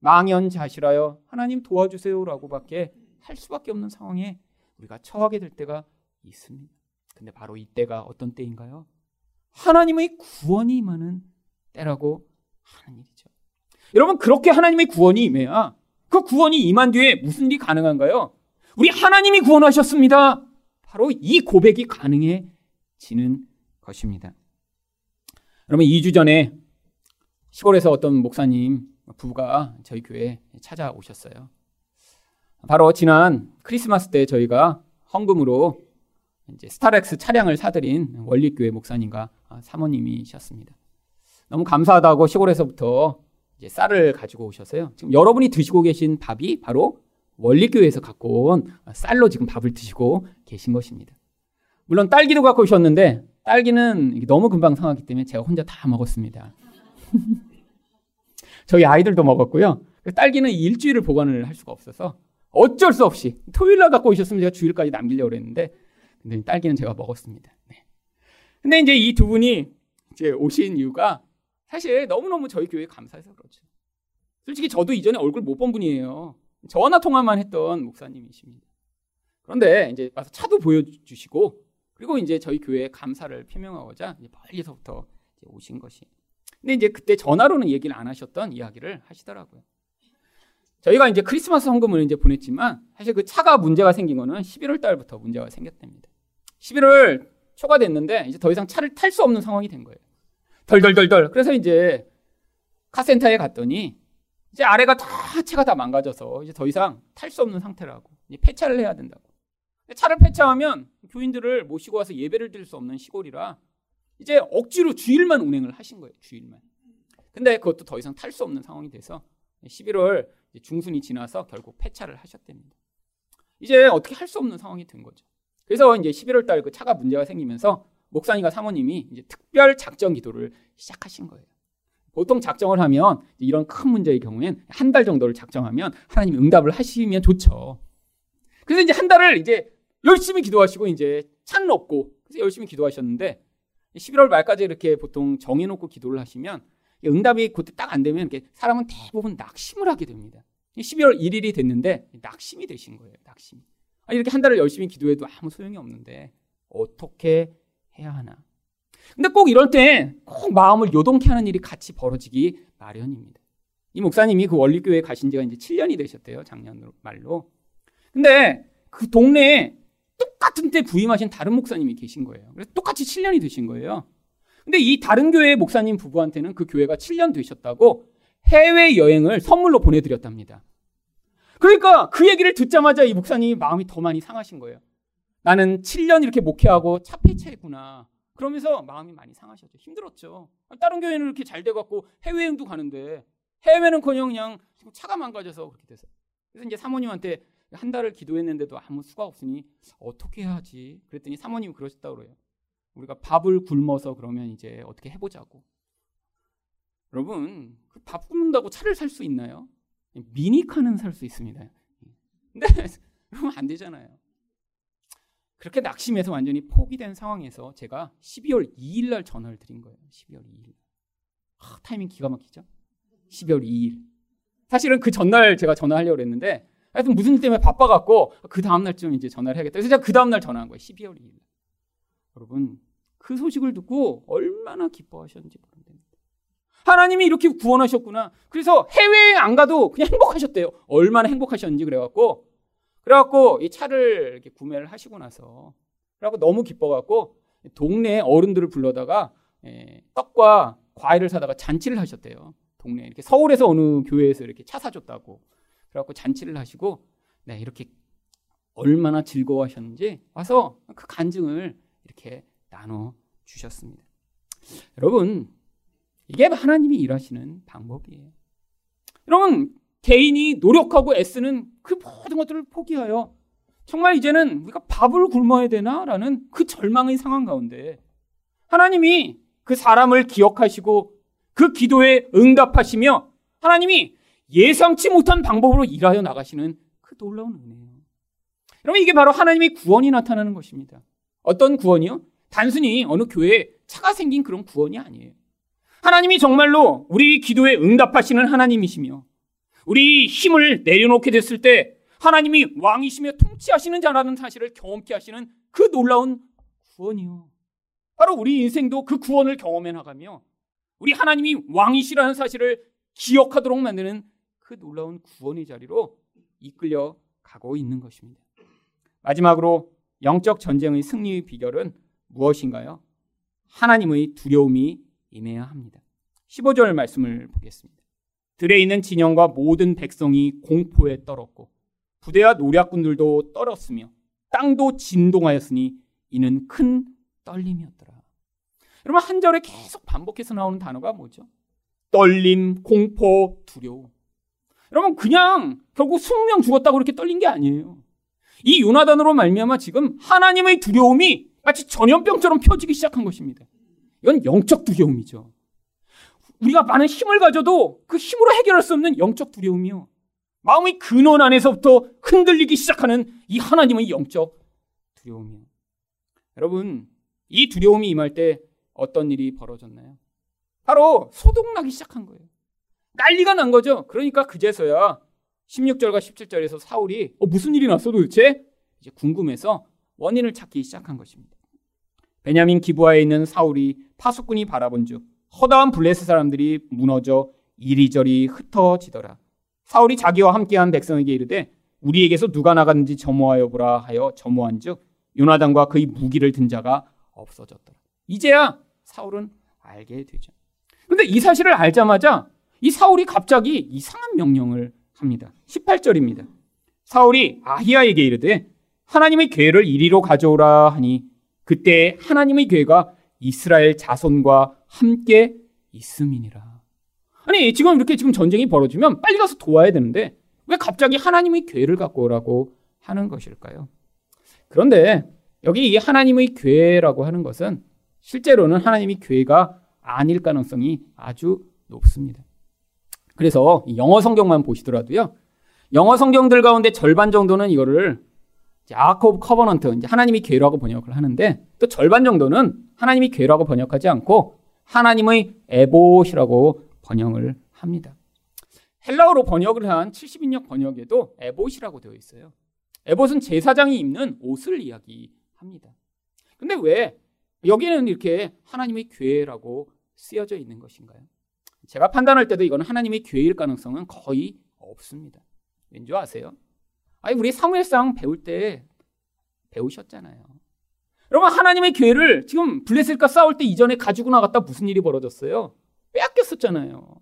망연자실하여 하나님 도와주세요라고밖에 할 수밖에 없는 상황에 우리가 처하게 될 때가 있습니다. 근데 바로 이때가 어떤 때인가요? 하나님의 구원이 임하는 때라고 하는 일이죠. 여러분 그렇게 하나님의 구원이 임해야 그 구원이 임한 뒤에 무슨 일이 가능한가요? 우리 하나님이 구원하셨습니다. 바로 이 고백이 가능해지는 것입니다. 여러분 2주 전에 시골에서 어떤 목사님 부부가 저희 교회에 찾아오셨어요. 바로 지난 크리스마스 때 저희가 헌금으로 이제 스타렉스 차량을 사드린 원리교회 목사님과 사모님이셨습니다. 너무 감사하다고 시골에서부터 이제 쌀을 가지고 오셔서요. 지금 여러분이 드시고 계신 밥이 바로 원리교회에서 갖고 온 쌀로 지금 밥을 드시고 계신 것입니다. 물론 딸기도 갖고 오셨는데 딸기는 너무 금방 상하기 때문에 제가 혼자 다 먹었습니다. 저희 아이들도 먹었고요. 그 딸기는 일주일을 보관을 할 수가 없어서 어쩔 수 없이 토요일 날 갖고 오셨으면 제가 주일까지 남기려고 그랬는데 근데 딸기는 제가 먹었습니다. 네. 근데 이제 이 두 분이 이제 오신 이유가 사실 너무너무 저희 교회에 감사해서 그렇죠. 솔직히 저도 이전에 얼굴 못 본 분이에요. 전화 통화만 했던 목사님이십니다. 그런데 이제 와서 차도 보여주시고 그리고 이제 저희 교회에 감사를 표명하고자 이제 멀리서부터 오신 것이 근데 이제 그때 전화로는 얘기를 안 하셨던 이야기를 하시더라고요. 저희가 이제 크리스마스 헌금을 이제 보냈지만 사실 그 차가 문제가 생긴 거는 11월 달부터 문제가 생겼답니다. 11월 초가 됐는데 이제 더 이상 차를 탈 수 없는 상황이 된 거예요. 덜덜덜덜. 그래서 이제 카센터에 갔더니 이제 아래가 다 차가 다 망가져서 이제 더 이상 탈 수 없는 상태라고 이제 폐차를 해야 된다고. 차를 폐차하면 교인들을 모시고 와서 예배를 드릴 수 없는 시골이라 이제 억지로 주일만 운행을 하신 거예요. 주일만. 근데 그것도 더 이상 탈 수 없는 상황이 돼서 11월 중순이 지나서 결국 폐차를 하셨답니다. 이제 어떻게 할 수 없는 상황이 된 거죠. 그래서 이제 11월 달 그 차가 문제가 생기면서 목사님과 사모님이 이제 특별 작정 기도를 시작하신 거예요. 보통 작정을 하면 이런 큰 문제의 경우엔 한 달 정도를 작정하면 하나님 응답을 하시면 좋죠. 그래서 이제 한 달을 이제 열심히 기도하시고 이제 차는 없고 그래서 열심히 기도하셨는데 11월 말까지 이렇게 보통 정해놓고 기도를 하시면 응답이 그때 딱 안 되면 이렇게 사람은 대부분 낙심을 하게 됩니다. 12월 1일이 됐는데 낙심이 되신 거예요. 낙심. 아니, 이렇게 한 달을 열심히 기도해도 아무 소용이 없는데 어떻게 해야 하나? 근데 꼭 이럴 때 꼭 마음을 요동케 하는 일이 같이 벌어지기 마련입니다. 이 목사님이 그 원리교회 가신 지가 이제 7년이 되셨대요. 작년 말로. 근데 그 동네에 똑같은 때 부임하신 다른 목사님이 계신 거예요. 그래서 똑같이 7년이 되신 거예요. 근데 이 다른 교회 목사님 부부한테는 그 교회가 7년 되셨다고 해외 여행을 선물로 보내드렸답니다. 그러니까 그 얘기를 듣자마자 이 목사님이 마음이 더 많이 상하신 거예요. 나는 7년 이렇게 목회하고 차폐차했구나. 그러면서 마음이 많이 상하셨죠. 힘들었죠. 다른 교회는 이렇게 잘 돼갖고 해외여행도 가는데 해외는 커녕 그냥 차가 망가져서 그렇게 돼서. 그래서 이제 사모님한테 한 달을 기도했는데도 아무 수가 없으니 어떻게 해야지? 그랬더니 사모님이 그러셨다고 그래요. 우리가 밥을 굶어서 그러면 이제 어떻게 해보자고. 여러분, 그 밥 굶는다고 차를 살 수 있나요? 미니카는 살 수 있습니다. 근데 그러면 안 되잖아요. 그렇게 낙심해서 완전히 포기된 상황에서 제가 12월 2일 날 전화를 드린 거예요. 12월 2일. 아, 타이밍 기가 막히죠? 12월 2일. 사실은 그 전날 제가 전화하려고 했는데 하여튼 무슨 일 때문에 바빠갖고 그 다음날쯤 이제 전화를 해야겠다. 그래서 제가 그 다음날 전화한 거예요. 12월 2일. 여러분, 그 소식을 듣고 얼마나 기뻐하셨는지 모릅니다. 하나님이 이렇게 구원하셨구나. 그래서 해외에 안 가도 그냥 행복하셨대요. 얼마나 행복하셨는지 그래갖고 그래갖고 이 차를 이렇게 구매를 하시고 나서 그래갖고 너무 기뻐갖고 동네 어른들을 불러다가 예, 떡과 과일을 사다가 잔치를 하셨대요. 동네 이렇게 서울에서 어느 교회에서 이렇게 차 사줬다고 그래갖고 잔치를 하시고 네 이렇게 얼마나 즐거워하셨는지 와서 그 간증을 이렇게 나눠 주셨습니다. 여러분 이게 하나님이 일하시는 방법이에요. 여러분 개인이 노력하고 애쓰는 그 모든 것들을 포기하여 정말 이제는 우리가 밥을 굶어야 되나 라는 그 절망의 상황 가운데 하나님이 그 사람을 기억하시고 그 기도에 응답하시며 하나님이 예상치 못한 방법으로 일하여 나가시는 그 놀라운 은혜예요. 여러분 이게 바로 하나님의 구원이 나타나는 것입니다. 어떤 구원이요? 단순히 어느 교회에 차가 생긴 그런 구원이 아니에요. 하나님이 정말로 우리 기도에 응답하시는 하나님이시며 우리 힘을 내려놓게 됐을 때 하나님이 왕이시며 통치하시는 자라는 사실을 경험케 하시는 그 놀라운 구원이요. 바로 우리 인생도 그 구원을 경험해 나가며 우리 하나님이 왕이시라는 사실을 기억하도록 만드는 그 놀라운 구원의 자리로 이끌려 가고 있는 것입니다. 마지막으로 영적 전쟁의 승리의 비결은 무엇인가요? 하나님의 두려움이 임해야 합니다. 15절 말씀을 보겠습니다. 들에 있는 진영과 모든 백성이 공포에 떨었고 부대와 노략군들도 떨었으며 땅도 진동하였으니 이는 큰 떨림이었더라. 여러분 한 절에 계속 반복해서 나오는 단어가 뭐죠? 떨림, 공포, 두려움. 여러분 그냥 결국 20명 죽었다고 그렇게 떨린 게 아니에요. 이 요나단으로 말미암아 지금 하나님의 두려움이 마치 전염병처럼 펴지기 시작한 것입니다. 이건 영적 두려움이죠. 우리가 많은 힘을 가져도 그 힘으로 해결할 수 없는 영적 두려움이요. 마음의 근원 안에서부터 흔들리기 시작하는 이 하나님의 영적 두려움이요. 여러분, 이 두려움이 임할 때 어떤 일이 벌어졌나요? 바로 소동나기 시작한 거예요. 난리가 난 거죠. 그러니까 그제서야 16절과 17절에서 사울이 어, 무슨 일이 났어 도대체? 이제 궁금해서 원인을 찾기 시작한 것입니다. 베냐민 기부하에 있는 사울이 파수꾼이 바라본 즉 허다한 블레스 사람들이 무너져 이리저리 흩어지더라. 사울이 자기와 함께한 백성에게 이르되 우리에게서 누가 나갔는지 점호하여 보라 하여 점호한즉 요나단과 그의 무기를 든 자가 없어졌더라. 이제야 사울은 알게 되죠. 그런데 이 사실을 알자마자 이 사울이 갑자기 이상한 명령을 합니다. 18절입니다. 사울이 아히야에게 이르되 하나님의 괴를 이리로 가져오라 하니 그때 하나님의 괴가 이스라엘 자손과 함께 있음이니라. 아니 지금 이렇게 지금 전쟁이 벌어지면 빨리 가서 도와야 되는데 왜 갑자기 하나님의 괴를 갖고 오라고 하는 것일까요? 그런데 여기 이 하나님의 괴라고 하는 것은 실제로는 하나님의 괴가 아닐 가능성이 아주 높습니다. 그래서 영어 성경만 보시더라도요. 영어 성경들 가운데 절반 정도는 이거를 Ark of Covenant, 하나님이 괴라고 번역을 하는데 또 절반 정도는 하나님이 괴라고 번역하지 않고 하나님의 에봇이라고 번역을 합니다. 헬라어로 번역을 한 70인역 번역에도 에봇이라고 되어 있어요. 에봇은 제사장이 입는 옷을 이야기합니다. 근데 왜 여기는 이렇게 하나님의 괴라고 쓰여져 있는 것인가요? 제가 판단할 때도 이거는 하나님의 괴일 가능성은 거의 없습니다. 왠지 아세요? 아니 우리 사무엘상 배울 때 배우셨잖아요. 여러분 하나님의 괴를 지금 블레셋과 싸울 때 이전에 가지고 나갔다 무슨 일이 벌어졌어요? 빼앗겼었잖아요.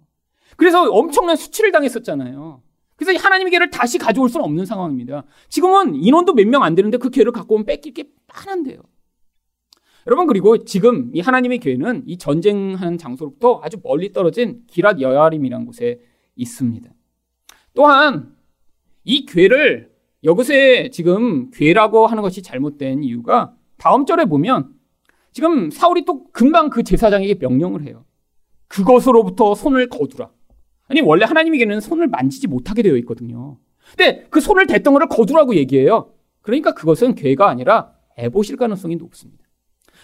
그래서 엄청난 수치를 당했었잖아요. 그래서 하나님의 괴를 다시 가져올 수는 없는 상황입니다. 지금은 인원도 몇 명 안 되는데 그 괴를 갖고 오면 뺏길 게 빤한데요. 여러분 그리고 지금 이 하나님의 교회는 이 전쟁하는 장소로부터 아주 멀리 떨어진 기랏 여아림이라는 곳에 있습니다. 또한 이 괴를 여기서의 지금 괴라고 하는 것이 잘못된 이유가 다음 절에 보면 지금 사울이 또 금방 그 제사장에게 명령을 해요. 그것으로부터 손을 거두라. 아니 원래 하나님에게는 손을 만지지 못하게 되어 있거든요. 근데 그 손을 댔던 것을 거두라고 얘기해요. 그러니까 그것은 괴가 아니라 에봇일 가능성이 높습니다.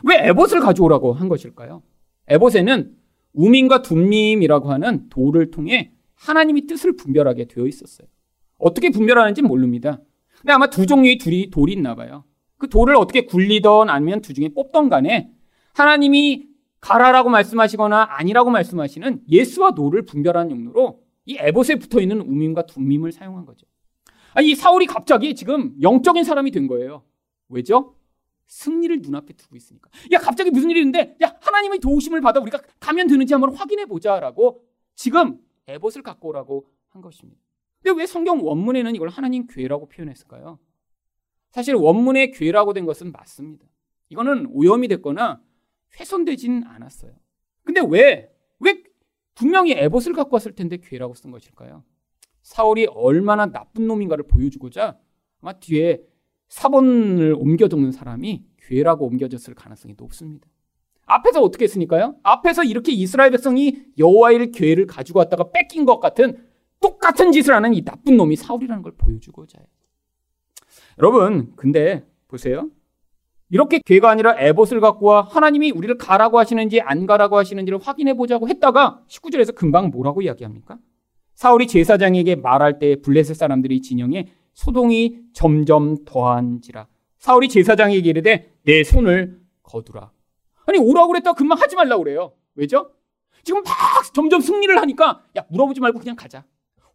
왜 에봇을 가져오라고 한 것일까요? 에봇에는 우림과 둠밈이라고 하는 돌을 통해 하나님이 뜻을 분별하게 되어 있었어요. 어떻게 분별하는지 모릅니다. 근데 아마 두 종류의 둘이 돌이 있나 봐요. 그 돌을 어떻게 굴리던 아니면 두 중에 뽑던 간에 하나님이 가라라고 말씀하시거나 아니라고 말씀하시는 yes와 no를 분별하는 용도로 이 에봇에 붙어 있는 우림과 둠밈을 사용한 거죠. 아, 이 사울이 갑자기 지금 영적인 사람이 된 거예요. 왜죠? 승리를 눈앞에 두고 있으니까. 야, 갑자기 무슨 일이 있는데, 야, 하나님의 도우심을 받아 우리가 가면 되는지 한번 확인해 보자라고 지금 에봇을 갖고 오라고 한 것입니다. 근데 왜 성경 원문에는 이걸 하나님 괴라고 표현했을까요? 사실 원문의 괴라고 된 것은 맞습니다. 이거는 오염이 됐거나 훼손되진 않았어요. 근데 왜, 왜 분명히 에봇을 갖고 왔을 텐데 괴라고 쓴 것일까요? 사울이 얼마나 나쁜 놈인가를 보여주고자 아마 뒤에 사본을 옮겨 적는 사람이 괴라고 옮겨졌을 가능성이 높습니다. 앞에서 어떻게 했으니까요? 앞에서 이렇게 이스라엘 백성이 여호와의 괴를 가지고 왔다가 뺏긴 것 같은 똑같은 짓을 하는 이 나쁜 놈이 사울이라는 걸 보여주고자 해요. 여러분, 근데 보세요. 이렇게 괴가 아니라 에봇을 갖고 와 하나님이 우리를 가라고 하시는지 안 가라고 하시는지를 확인해 보자고 했다가 19절에서 금방 뭐라고 이야기합니까? 사울이 제사장에게 말할 때 블레셋 사람들이 진영에 소동이 점점 더한지라. 사울이 제사장에게 이르되 내 손을 거두라. 아니 오라고 그랬다 금방 하지 말라고 그래요. 왜죠? 지금 막 점점 승리를 하니까 야 물어보지 말고 그냥 가자.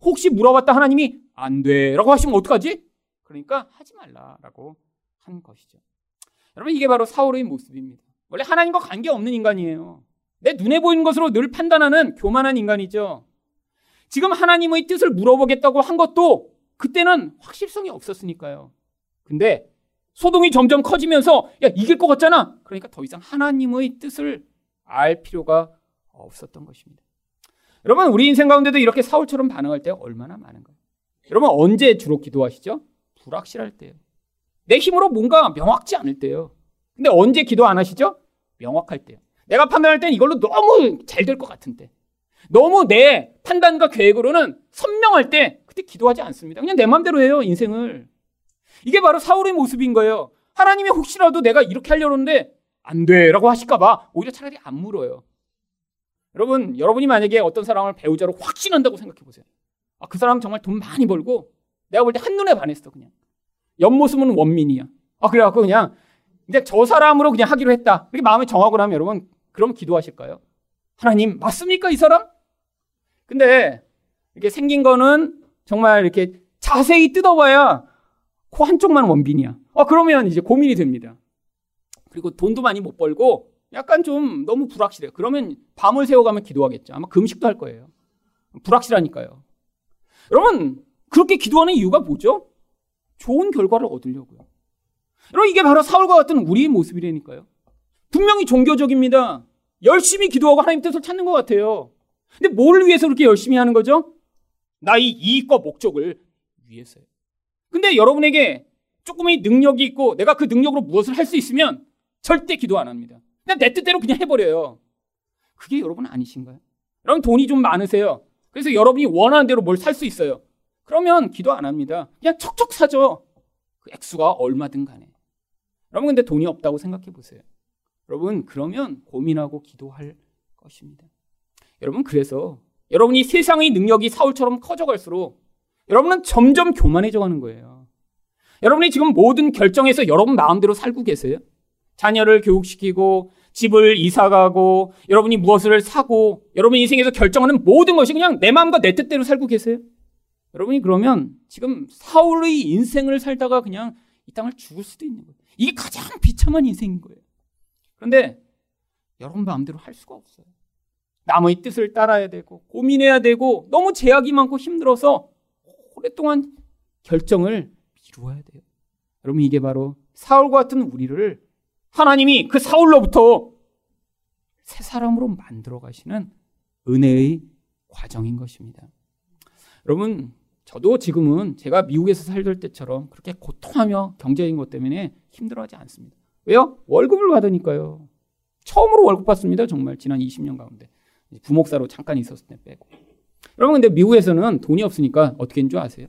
혹시 물어봤다 하나님이 안 돼라고 하시면 어떡하지? 그러니까 하지 말라라고 한 것이죠. 여러분 이게 바로 사울의 모습입니다. 원래 하나님과 관계 없는 인간이에요. 내 눈에 보이는 것으로 늘 판단하는 교만한 인간이죠. 지금 하나님의 뜻을 물어보겠다고 한 것도 그때는 확실성이 없었으니까요. 근데 소동이 점점 커지면서 야 이길 것 같잖아. 그러니까 더 이상 하나님의 뜻을 알 필요가 없었던 것입니다. 여러분 우리 인생 가운데도 이렇게 사울처럼 반응할 때가 얼마나 많은가요? 여러분 언제 주로 기도하시죠? 불확실할 때요. 내 힘으로 뭔가 명확지 않을 때요. 근데 언제 기도 안 하시죠? 명확할 때요. 내가 판단할 땐 이걸로 너무 잘 될 것 같은 데. 너무 내 판단과 계획으로는 선명할 때 그때 기도하지 않습니다. 그냥 내 마음대로 해요, 인생을. 이게 바로 사울의 모습인 거예요. 하나님이 혹시라도 내가 이렇게 하려고 하는데 안 돼 라고 하실까봐 오히려 차라리 안 물어요. 여러분, 여러분이 만약에 어떤 사람을 배우자로 확신한다고 생각해 보세요. 아, 그 사람 정말 돈 많이 벌고 내가 볼 때 한눈에 반했어, 그냥. 옆모습은 원민이야. 아, 그래갖고 그냥 이제 저 사람으로 그냥 하기로 했다. 이렇게 마음에 정하고 나면 여러분, 그럼 기도하실까요? 하나님, 맞습니까, 이 사람? 근데 이렇게 생긴 거는 정말 이렇게 자세히 뜯어봐야 코 한쪽만 원빈이야. 어, 그러면 이제 고민이 됩니다. 그리고 돈도 많이 못 벌고 약간 좀 너무 불확실해요. 그러면 밤을 새워가면 기도하겠죠. 아마 금식도 할 거예요. 불확실하니까요. 여러분, 그렇게 기도하는 이유가 뭐죠? 좋은 결과를 얻으려고요. 여러분, 이게 바로 사울과 같은 우리의 모습이라니까요. 분명히 종교적입니다. 열심히 기도하고 하나님 뜻을 찾는 것 같아요. 근데 뭘 위해서 그렇게 열심히 하는 거죠? 나의 이익과 목적을 위해서요. 근데 여러분에게 조금의 능력이 있고 내가 그 능력으로 무엇을 할 수 있으면 절대 기도 안 합니다. 그냥 내 뜻대로 그냥 해버려요. 그게 여러분 아니신가요? 여러분 돈이 좀 많으세요. 그래서 여러분이 원하는 대로 뭘 살 수 있어요. 그러면 기도 안 합니다. 그냥 척척 사죠. 그 액수가 얼마든 간에. 여러분 근데 돈이 없다고 생각해 보세요. 여러분 그러면 고민하고 기도할 것입니다. 여러분 그래서 여러분이 세상의 능력이 사울처럼 커져갈수록 여러분은 점점 교만해져 가는 거예요. 여러분이 지금 모든 결정에서 여러분 마음대로 살고 계세요? 자녀를 교육시키고 집을 이사가고 여러분이 무엇을 사고 여러분 인생에서 결정하는 모든 것이 그냥 내 마음과 내 뜻대로 살고 계세요? 여러분이 그러면 지금 사울의 인생을 살다가 그냥 이 땅을 죽을 수도 있는 거예요. 이게 가장 비참한 인생인 거예요. 그런데 여러분 마음대로 할 수가 없어요. 남의 뜻을 따라야 되고 고민해야 되고 너무 제약이 많고 힘들어서 오랫동안 결정을 미루어야 돼요. 여러분 이게 바로 사울과 같은 우리를 하나님이 그 사울로부터 새 사람으로 만들어 가시는 은혜의 과정인 것입니다. 여러분 저도 지금은 제가 미국에서 살던 때처럼 그렇게 고통하며 경제적인 것 때문에 힘들어하지 않습니다. 왜요? 월급을 받으니까요. 처음으로 월급 받습니다. 정말 지난 20년 가운데 부목사로 잠깐 있었을 때 빼고. 여러분 근데 미국에서는 돈이 없으니까 어떻게 하는 줄 아세요?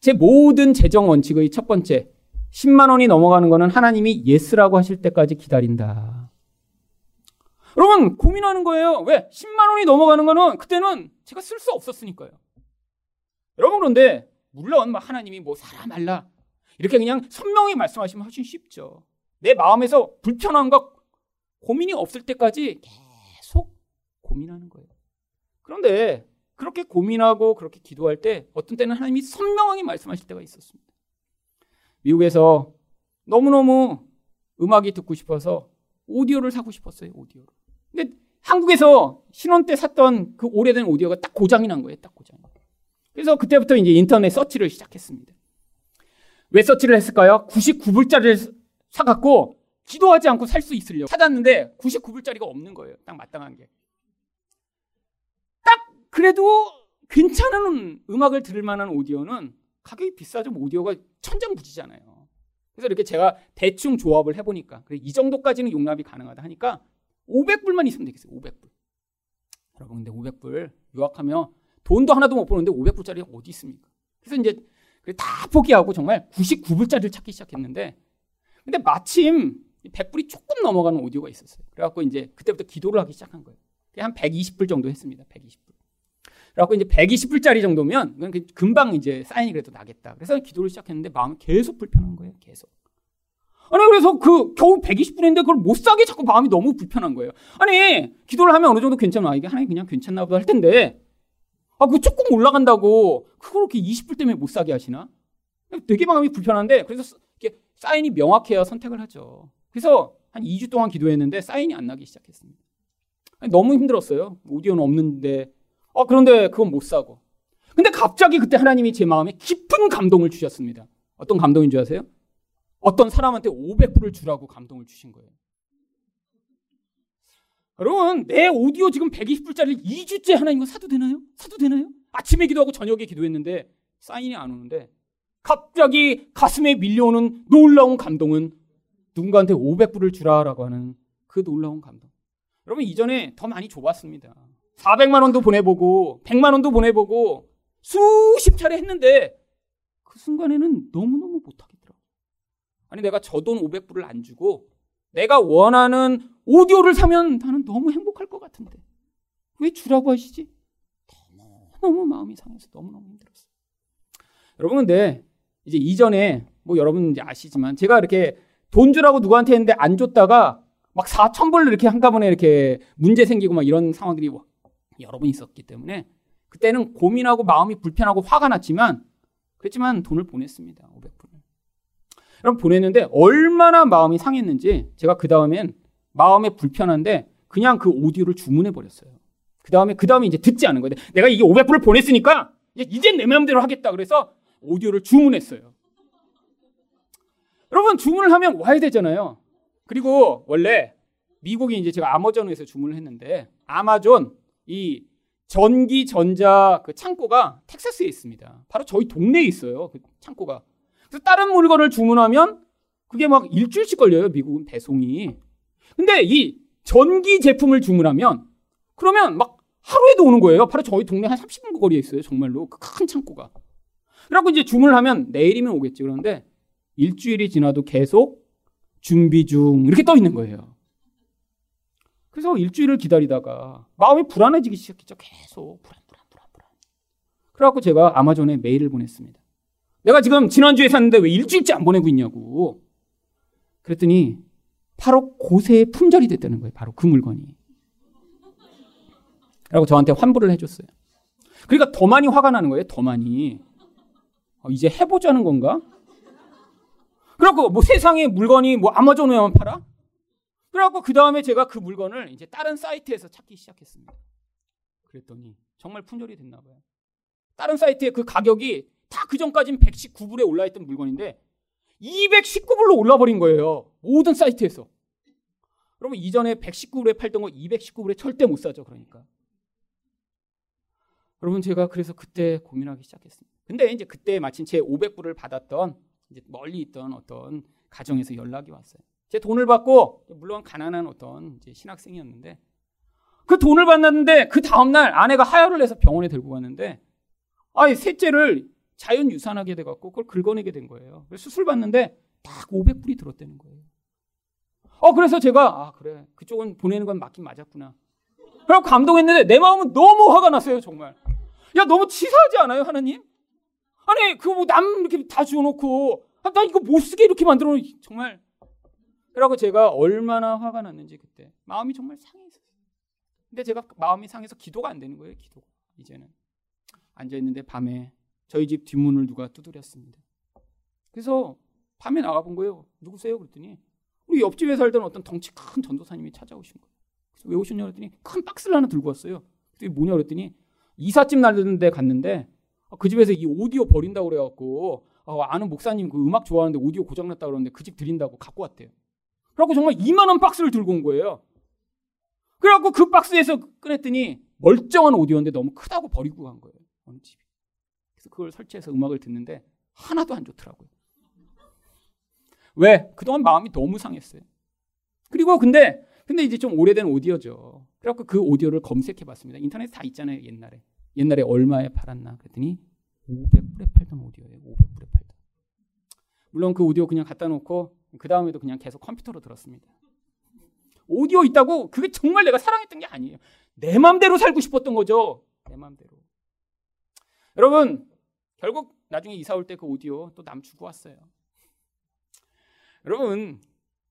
제 모든 재정 원칙의 첫 번째 10만 원이 넘어가는 거는 하나님이 yes라고 하실 때까지 기다린다. 여러분 고민하는 거예요. 왜? 10만 원이 넘어가는 거는 그때는 제가 쓸 수 없었으니까요. 여러분 그런데 물론 뭐 하나님이 뭐 사라 말라 이렇게 그냥 선명히 말씀하시면 훨씬 쉽죠. 내 마음에서 불편함과 고민이 없을 때까지 고민하는 거예요. 그런데 그렇게 고민하고 그렇게 기도할 때 어떤 때는 하나님이 선명하게 말씀하실 때가 있었습니다. 미국에서 너무너무 음악이 듣고 싶어서 오디오를 사고 싶었어요, 오디오를. 근데 한국에서 신혼 때 샀던 그 오래된 오디오가 딱 고장이 난 거예요, 딱 고장. 그래서 그때부터 이제 인터넷 서치를 시작했습니다. 왜 서치를 했을까요? 99불짜리를 사갖고 기도하지 않고 살 수 있으려고 찾았는데 99불짜리가 없는 거예요. 딱 마땅한 게. 딱 그래도 괜찮은 음악을 들을 만한 오디오는 가격이 비싸죠. 오디오가 천정부지잖아요. 그래서 이렇게 제가 대충 조합을 해보니까 이 정도까지는 용납이 가능하다 하니까 500불만 있으면 되겠어요. 500불. 여러분 근데 500불 유학하며 돈도 하나도 못 버는데 500불짜리 어디 있습니까? 그래서 이제 다 포기하고 정말 99불짜리를 찾기 시작했는데 근데 마침 100불이 조금 넘어가는 오디오가 있었어요. 그래갖고 이제 그때부터 기도를 하기 시작한 거예요. 한 120불 정도 했습니다. 120불. 그래갖고 이제 120불짜리 정도면 그 금방 이제 사인이 그래도 나겠다. 그래서 기도를 시작했는데 마음이 계속 불편한 거예요. 계속. 아니 그래서 그 겨우 120불인데 그걸 못 사게 자꾸 마음이 너무 불편한 거예요. 아니 기도를 하면 어느 정도 괜찮아. 이게 하나님 그냥 괜찮나 보다 할 텐데 아그 조금 올라간다고 그걸 이렇게 20불 때문에 못 사게 하시나? 되게 마음이 불편한데 그래서 이렇게 사인이 명확해야 선택을 하죠. 그래서 한 2주 동안 기도했는데 사인이 안 나기 시작했습니다. 아니, 너무 힘들었어요. 오디오는 없는데 어, 그런데 그건 못 사고. 근데 갑자기 그때 하나님이 제 마음에 깊은 감동을 주셨습니다. 어떤 감동인 줄 아세요? 어떤 사람한테 500불을 주라고 감동을 주신 거예요. 여러분, 내 오디오 지금 120불짜리 2주째 하나님 거 사도 되나요? 사도 되나요? 아침에 기도하고 저녁에 기도했는데 사인이 안 오는데 갑자기 가슴에 밀려오는 놀라운 감동은 누군가한테 500불을 주라라고 하는 그 놀라운 감동. 여러분, 이전에 더 많이 줘봤습니다. 400만 원도 보내보고 100만 원도 보내보고 수십 차례 했는데 그 순간에는 너무너무 못하겠더라고. 아니 내가 저 돈 500불을 안 주고 내가 원하는 오디오를 사면 나는 너무 행복할 것 같은데 왜 주라고 하시지? 너무 마음이 상해서 너무너무 힘들었어요. 여러분 근데 이제 이전에 뭐 여러분 이제 아시지만 제가 이렇게 돈 주라고 누구한테 했는데 안 줬다가 막 4천 불 이렇게 한꺼번에 이렇게 문제 생기고 막 이런 상황들이 여러 번 있었기 때문에 그때는 고민하고 마음이 불편하고 화가 났지만 그렇지만 돈을 보냈습니다. 500불을. 여러분 보냈는데 얼마나 마음이 상했는지 제가 그 다음엔 마음에 불편한데 그냥 그 오디오를 주문해 버렸어요. 그 다음에 그 다음에 이제 듣지 않은 거예요. 내가 이게 500불을 보냈으니까 이제 내 마음대로 하겠다. 그래서 오디오를 주문했어요. 여러분 주문을 하면 와야 되잖아요. 그리고 원래 미국이 이제 제가 아마존에서 주문을 했는데 아마존 이 전기 전자 그 창고가 텍사스에 있습니다. 바로 저희 동네에 있어요. 그 창고가. 그래서 다른 물건을 주문하면 그게 막 일주일씩 걸려요. 미국은 배송이. 근데 이 전기 제품을 주문하면 그러면 막 하루에도 오는 거예요. 바로 저희 동네 한 30분 거리에 있어요. 정말로 그 큰 창고가. 그래갖고 이제 주문을 하면 내일이면 오겠지. 그런데 일주일이 지나도 계속 준비 중 이렇게 떠 있는 거예요. 그래서 일주일을 기다리다가 마음이 불안해지기 시작했죠. 계속 불안, 불안, 불안, 불안. 그래갖고 제가 아마존에 메일을 보냈습니다. 내가 지금 지난주에 샀는데 왜 일주일째 안 보내고 있냐고. 그랬더니 바로 고세의 품절이 됐다는 거예요. 바로 그 물건이. 라고 저한테 환불을 해줬어요. 그러니까 더 많이 화가 나는 거예요. 더 많이. 어, 이제 해보자는 건가? 그래갖고 뭐 세상에 물건이 뭐 아마존에만 팔아? 그래갖고 그 다음에 제가 그 물건을 이제 다른 사이트에서 찾기 시작했습니다. 그랬더니 정말 품절이 됐나 봐요. 다른 사이트에 그 가격이 다 그 전까지는 119불에 올라있던 물건인데 219불로 올라버린 거예요. 모든 사이트에서. 그러면 이전에 119불에 팔던 거 219불에 절대 못 사죠. 그러니까. 여러분 제가 그래서 그때 고민하기 시작했습니다. 근데 이제 그때 마침 제 500불을 받았던 이제 멀리 있던 어떤 가정에서 연락이 왔어요. 제 돈을 받고 물론 가난한 어떤 신학생이었는데 그 돈을 받았는데 그 다음 날 아내가 하혈을 해서 병원에 들고 갔는데 아이 셋째를 자연 유산하게 돼 갖고 그걸 긁어내게 된 거예요. 수술 받는데 딱 500불이 들었다는 거예요. 어 그래서 제가 아 그래 그쪽은 보내는 건 맞긴 맞았구나. 그럼 감동했는데 내 마음은 너무 화가 났어요 정말. 야 너무 치사하지 않아요 하나님? 아니 그거 뭐 남 이렇게 다 주워놓고 아, 나 이거 못 쓰게 이렇게 만들어 놓 정말. 그러고 제가 얼마나 화가 났는지 그때 마음이 정말 상했어요. 근데 제가 마음이 상해서 기도가 안 되는 거예요 기도가 이제는 앉아 있는데 밤에 저희 집 뒷문을 누가 두드렸습니다. 그래서 밤에 나가본 거예요. 누구세요? 그랬더니 우리 옆집에 살던 어떤 덩치 큰 전도사님이 찾아오신 거예요. 그래서 왜 오셨냐 그랬더니 큰 박스를 하나 들고 왔어요. 그랬더니 뭐냐 그랬더니 이삿짐 날리는데 갔는데 그 집에서 이 오디오 버린다고 그래갖고 어, 아는 목사님 그 음악 좋아하는데 오디오 고장났다 그러는데 그 집 드린다고 갖고 왔대요. 그래갖고 정말 2만 원 박스를 들고 온 거예요. 그래갖고 그 박스에서 꺼냈더니 멀쩡한 오디오인데 너무 크다고 버리고 간 거예요. 어느 집이. 그래서 그걸 설치해서 음악을 듣는데 하나도 안 좋더라고요. 왜? 그동안 마음이 너무 상했어요. 그리고 근데 근데 이제 좀 오래된 오디오죠. 그래갖고 그 오디오를 검색해 봤습니다. 인터넷 다 있잖아요, 옛날에. 옛날에 얼마에 팔았나 그랬더니 500불에 팔던 오디오예요. 500불에 팔던. 물론 그 오디오 그냥 갖다 놓고 그 다음에도 그냥 계속 컴퓨터로 들었습니다. 오디오 있다고 그게 정말 내가 사랑했던 게 아니에요. 내 맘대로 살고 싶었던 거죠. 내 맘대로. 여러분 결국 나중에 이사 올 때 그 오디오 또 남 주고 왔어요. 여러분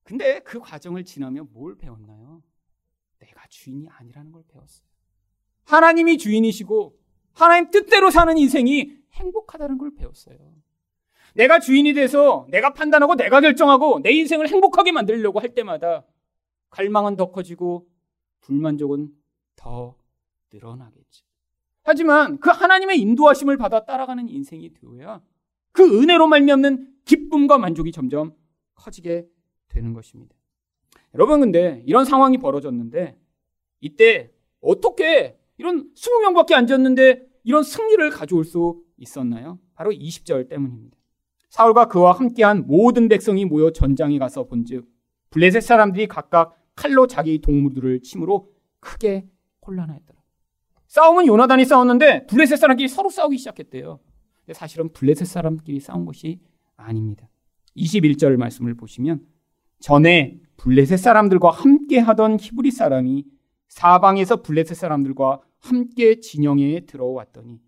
근데 그 과정을 지나면 뭘 배웠나요? 내가 주인이 아니라는 걸 배웠어요. 하나님이 주인이시고 하나님 뜻대로 사는 인생이 행복하다는 걸 배웠어요. 내가 주인이 돼서 내가 판단하고 내가 결정하고 내 인생을 행복하게 만들려고 할 때마다 갈망은 더 커지고 불만족은 더 늘어나겠죠. 하지만 그 하나님의 인도하심을 받아 따라가는 인생이 되어야 그 은혜로 말미암는 기쁨과 만족이 점점 커지게 되는 것입니다. 여러분 근데 이런 상황이 벌어졌는데 이때 어떻게 이런 20명밖에 앉았는데 이런 승리를 가져올 수 있었나요? 바로 20절 때문입니다. 사울과 그와 함께한 모든 백성이 모여 전장에 가서 본즉 블레셋 사람들이 각각 칼로 자기 동물들을 침으로 크게 혼란하였더라. 싸움은 요나단이 싸웠는데 블레셋 사람끼리 서로 싸우기 시작했대요. 근데 사실은 블레셋 사람끼리 싸운 것이 아닙니다. 21절 말씀을 보시면 전에 블레셋 사람들과 함께 하던 히브리 사람이 사방에서 블레셋 사람들과 함께 진영에 들어왔더니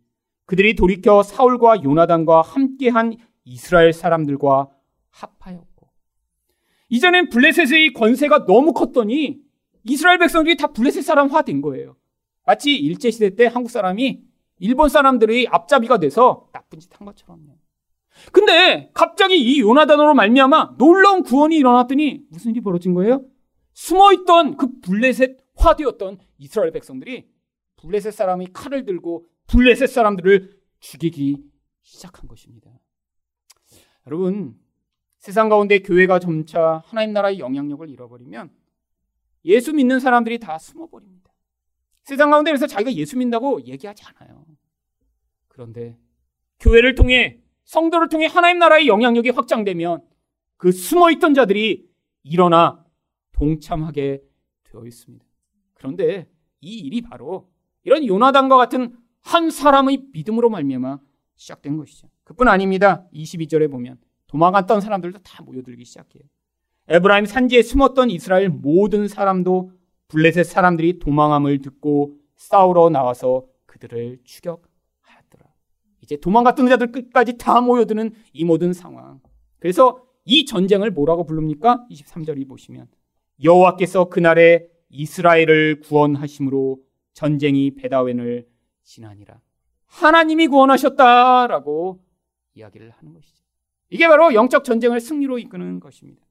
그들이 돌이켜 사울과 요나단과 함께한 이스라엘 사람들과 합하였고 이전엔 블레셋의 권세가 너무 컸더니 이스라엘 백성들이 다 블레셋 사람화 된 거예요. 마치 일제 시대 때 한국 사람이 일본 사람들이 앞잡이가 돼서 나쁜 짓 한 것처럼요. 근데 갑자기 이 요나단으로 말미암아 놀라운 구원이 일어났더니 무슨 일이 벌어진 거예요? 숨어있던 그 블레셋 화되었던 이스라엘 백성들이 블레셋 사람이 칼을 들고 블레셋 사람들을 죽이기 시작한 것입니다. 여러분 세상 가운데 교회가 점차 하나님 나라의 영향력을 잃어버리면 예수 믿는 사람들이 다 숨어버립니다. 세상 가운데 그래서 자기가 예수 믿는다고 얘기하지 않아요. 그런데 교회를 통해 성도를 통해 하나님 나라의 영향력이 확장되면 그 숨어있던 자들이 일어나 동참하게 되어 있습니다. 그런데 이 일이 바로 이런 요나단과 같은 한 사람의 믿음으로 말미암아 시작된 것이죠. 그뿐 아닙니다. 22절에 보면 도망갔던 사람들도 다 모여들기 시작해요. 에브라임 산지에 숨었던 이스라엘 모든 사람도 블레셋 사람들이 도망함을 듣고 싸우러 나와서 그들을 추격하였더라. 이제 도망갔던 자들 끝까지 다 모여드는 이 모든 상황. 그래서 이 전쟁을 뭐라고 부릅니까? 23절이 보시면 여호와께서 그날에 이스라엘을 구원하심으로 전쟁이 베다웬을 지나니라. 하나님이 구원하셨다라고 이야기를 하는 것이죠. 이게 바로 영적 전쟁을 승리로 이끄는 것입니다.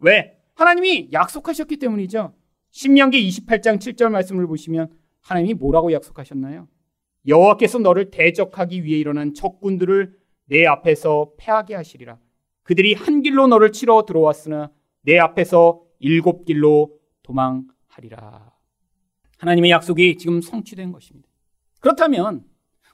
왜? 하나님이 약속하셨기 때문이죠. 신명기 28장 7절 말씀을 보시면 하나님이 뭐라고 약속하셨나요? 여호와께서 너를 대적하기 위해 일어난 적군들을 내 앞에서 패하게 하시리라. 그들이 한 길로 너를 치러 들어왔으나 내 앞에서 일곱 길로 도망하리라. 하나님의 약속이 지금 성취된 것입니다. 그렇다면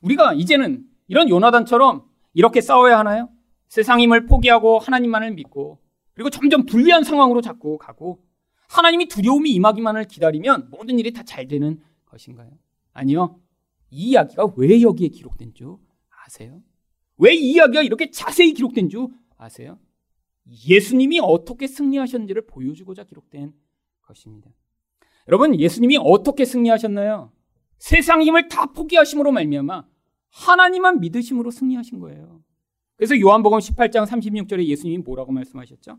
우리가 이제는 이런 요나단처럼 이렇게 싸워야 하나요? 세상 힘을 포기하고 하나님만을 믿고 그리고 점점 불리한 상황으로 자꾸 가고 하나님이 두려움이 임하기만을 기다리면 모든 일이 다 잘 되는 것인가요? 아니요. 이 이야기가 왜 여기에 기록된 줄 아세요? 왜 이 이야기가 이렇게 자세히 기록된 줄 아세요? 예수님이 어떻게 승리하셨는지를 보여주고자 기록된 것입니다. 여러분, 예수님이 어떻게 승리하셨나요? 세상 힘을 다 포기하심으로 말미암아 하나님만 믿으심으로 승리하신 거예요. 그래서 요한복음 18장 36절에 예수님이 뭐라고 말씀하셨죠?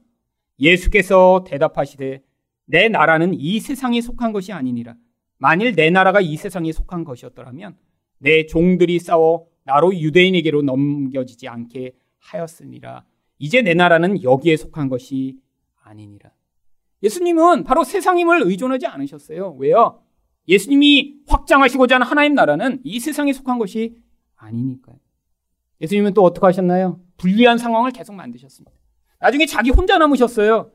예수께서 대답하시되 내 나라는 이 세상에 속한 것이 아니니라. 만일 내 나라가 이 세상에 속한 것이었더라면 내 종들이 싸워 나로 유대인에게로 넘겨지지 않게 하였으니라. 이제 내 나라는 여기에 속한 것이 아니니라. 예수님은 바로 세상 힘을 의존하지 않으셨어요. 왜요? 예수님이 확장하시고자 하는 하나님 나라는 이 세상에 속한 것이 아니니까요. 예수님은 또 어떻게 하셨나요? 불리한 상황을 계속 만드셨습니다. 나중에 자기 혼자 남으셨어요.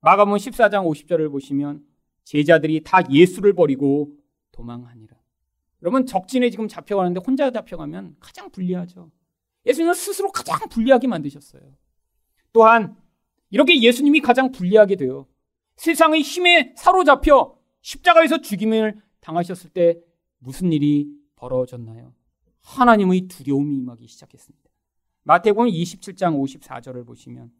마가복음 14장 50절을 보시면 제자들이 다 예수를 버리고 도망하니라. 여러분 적진에 지금 잡혀가는데 혼자 잡혀가면 가장 불리하죠. 예수님은 스스로 가장 불리하게 만드셨어요. 또한 이렇게 예수님이 가장 불리하게 되어 세상의 힘에 사로잡혀 십자가에서 죽임을 당하셨을 때 무슨 일이 벌어졌나요? 하나님의 두려움이 임하기 시작했습니다. 마태복음 27장 54절을 보시면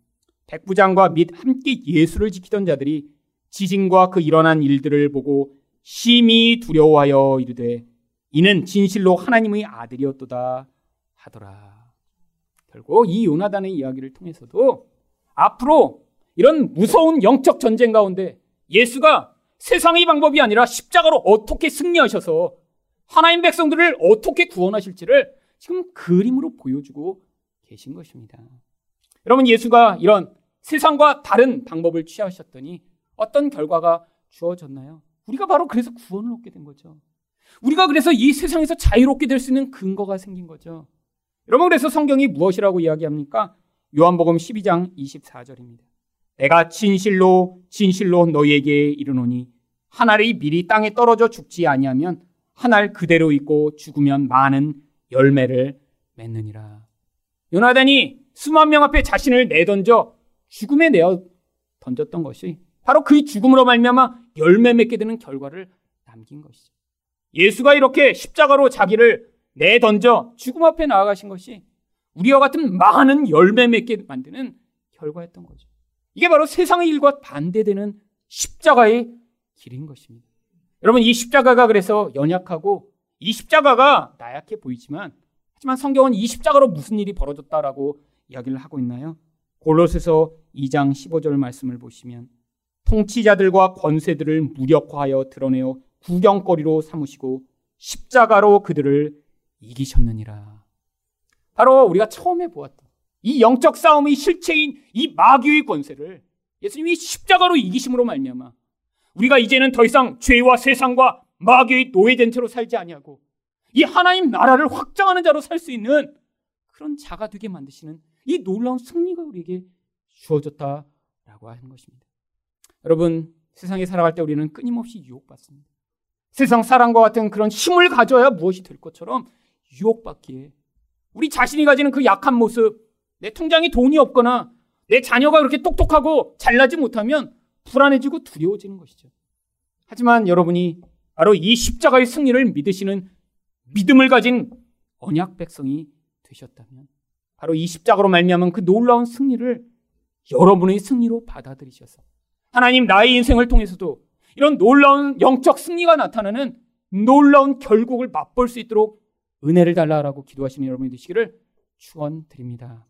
백부장과 및 함께 예수를 지키던 자들이 지진과 그 일어난 일들을 보고 심히 두려워하여 이르되 이는 진실로 하나님의 아들이었도다 하더라. 결국 이 요나단의 이야기를 통해서도 앞으로 이런 무서운 영적 전쟁 가운데 예수가 세상의 방법이 아니라 십자가로 어떻게 승리하셔서 하나님 백성들을 어떻게 구원하실지를 지금 그림으로 보여주고 계신 것입니다. 여러분, 예수가 이런 세상과 다른 방법을 취하셨더니 어떤 결과가 주어졌나요? 우리가 바로 그래서 구원을 얻게 된 거죠. 우리가 그래서 이 세상에서 자유롭게 될 수 있는 근거가 생긴 거죠. 여러분, 그래서 성경이 무엇이라고 이야기합니까? 요한복음 12장 24절입니다. 내가 진실로 진실로 너희에게 이르노니 한 알이 미리 땅에 떨어져 죽지 아니하면 한 알 그대로 있고 죽으면 많은 열매를 맺느니라. 요나단이 수만 명 앞에 자신을 내던져 죽음에 내어 던졌던 것이 바로 그 죽음으로 말미암아 열매 맺게 되는 결과를 남긴 것이죠. 예수가 이렇게 십자가로 자기를 내던져 죽음 앞에 나아가신 것이 우리와 같은 많은 열매 맺게 만드는 결과였던 거죠. 이게 바로 세상의 일과 반대되는 십자가의 길인 것입니다. 여러분, 이 십자가가 그래서 연약하고 이 십자가가 나약해 보이지만 하지만 성경은 이 십자가로 무슨 일이 벌어졌다라고 이야기를 하고 있나요? 골로새서 2장 15절 말씀을 보시면 통치자들과 권세들을 무력화하여 드러내어 구경거리로 삼으시고 십자가로 그들을 이기셨느니라. 바로 우리가 처음에 보았던 이 영적 싸움의 실체인 이 마귀의 권세를 예수님이 십자가로 이기심으로 말미암아 우리가 이제는 더 이상 죄와 세상과 마귀의 노예된 채로 살지 아니하고 이 하나님 나라를 확장하는 자로 살 수 있는 그런 자가 되게 만드시는 이 놀라운 승리가 우리에게 주어졌다라고 하는 것입니다. 여러분 세상에 살아갈 때 우리는 끊임없이 유혹받습니다. 세상 사람과 같은 그런 힘을 가져야 무엇이 될 것처럼 유혹받기에 우리 자신이 가지는 그 약한 모습, 내 통장에 돈이 없거나 내 자녀가 그렇게 똑똑하고 잘나지 못하면 불안해지고 두려워지는 것이죠. 하지만 여러분이 바로 이 십자가의 승리를 믿으시는 믿음을 가진 언약 백성이 되셨다면 바로 이 십자가로 말미암은 그 놀라운 승리를 여러분의 승리로 받아들이셔서 하나님 나의 인생을 통해서도 이런 놀라운 영적 승리가 나타나는 놀라운 결국을 맛볼 수 있도록 은혜를 달라라고 기도하시는 여러분이 되시기를 축원드립니다.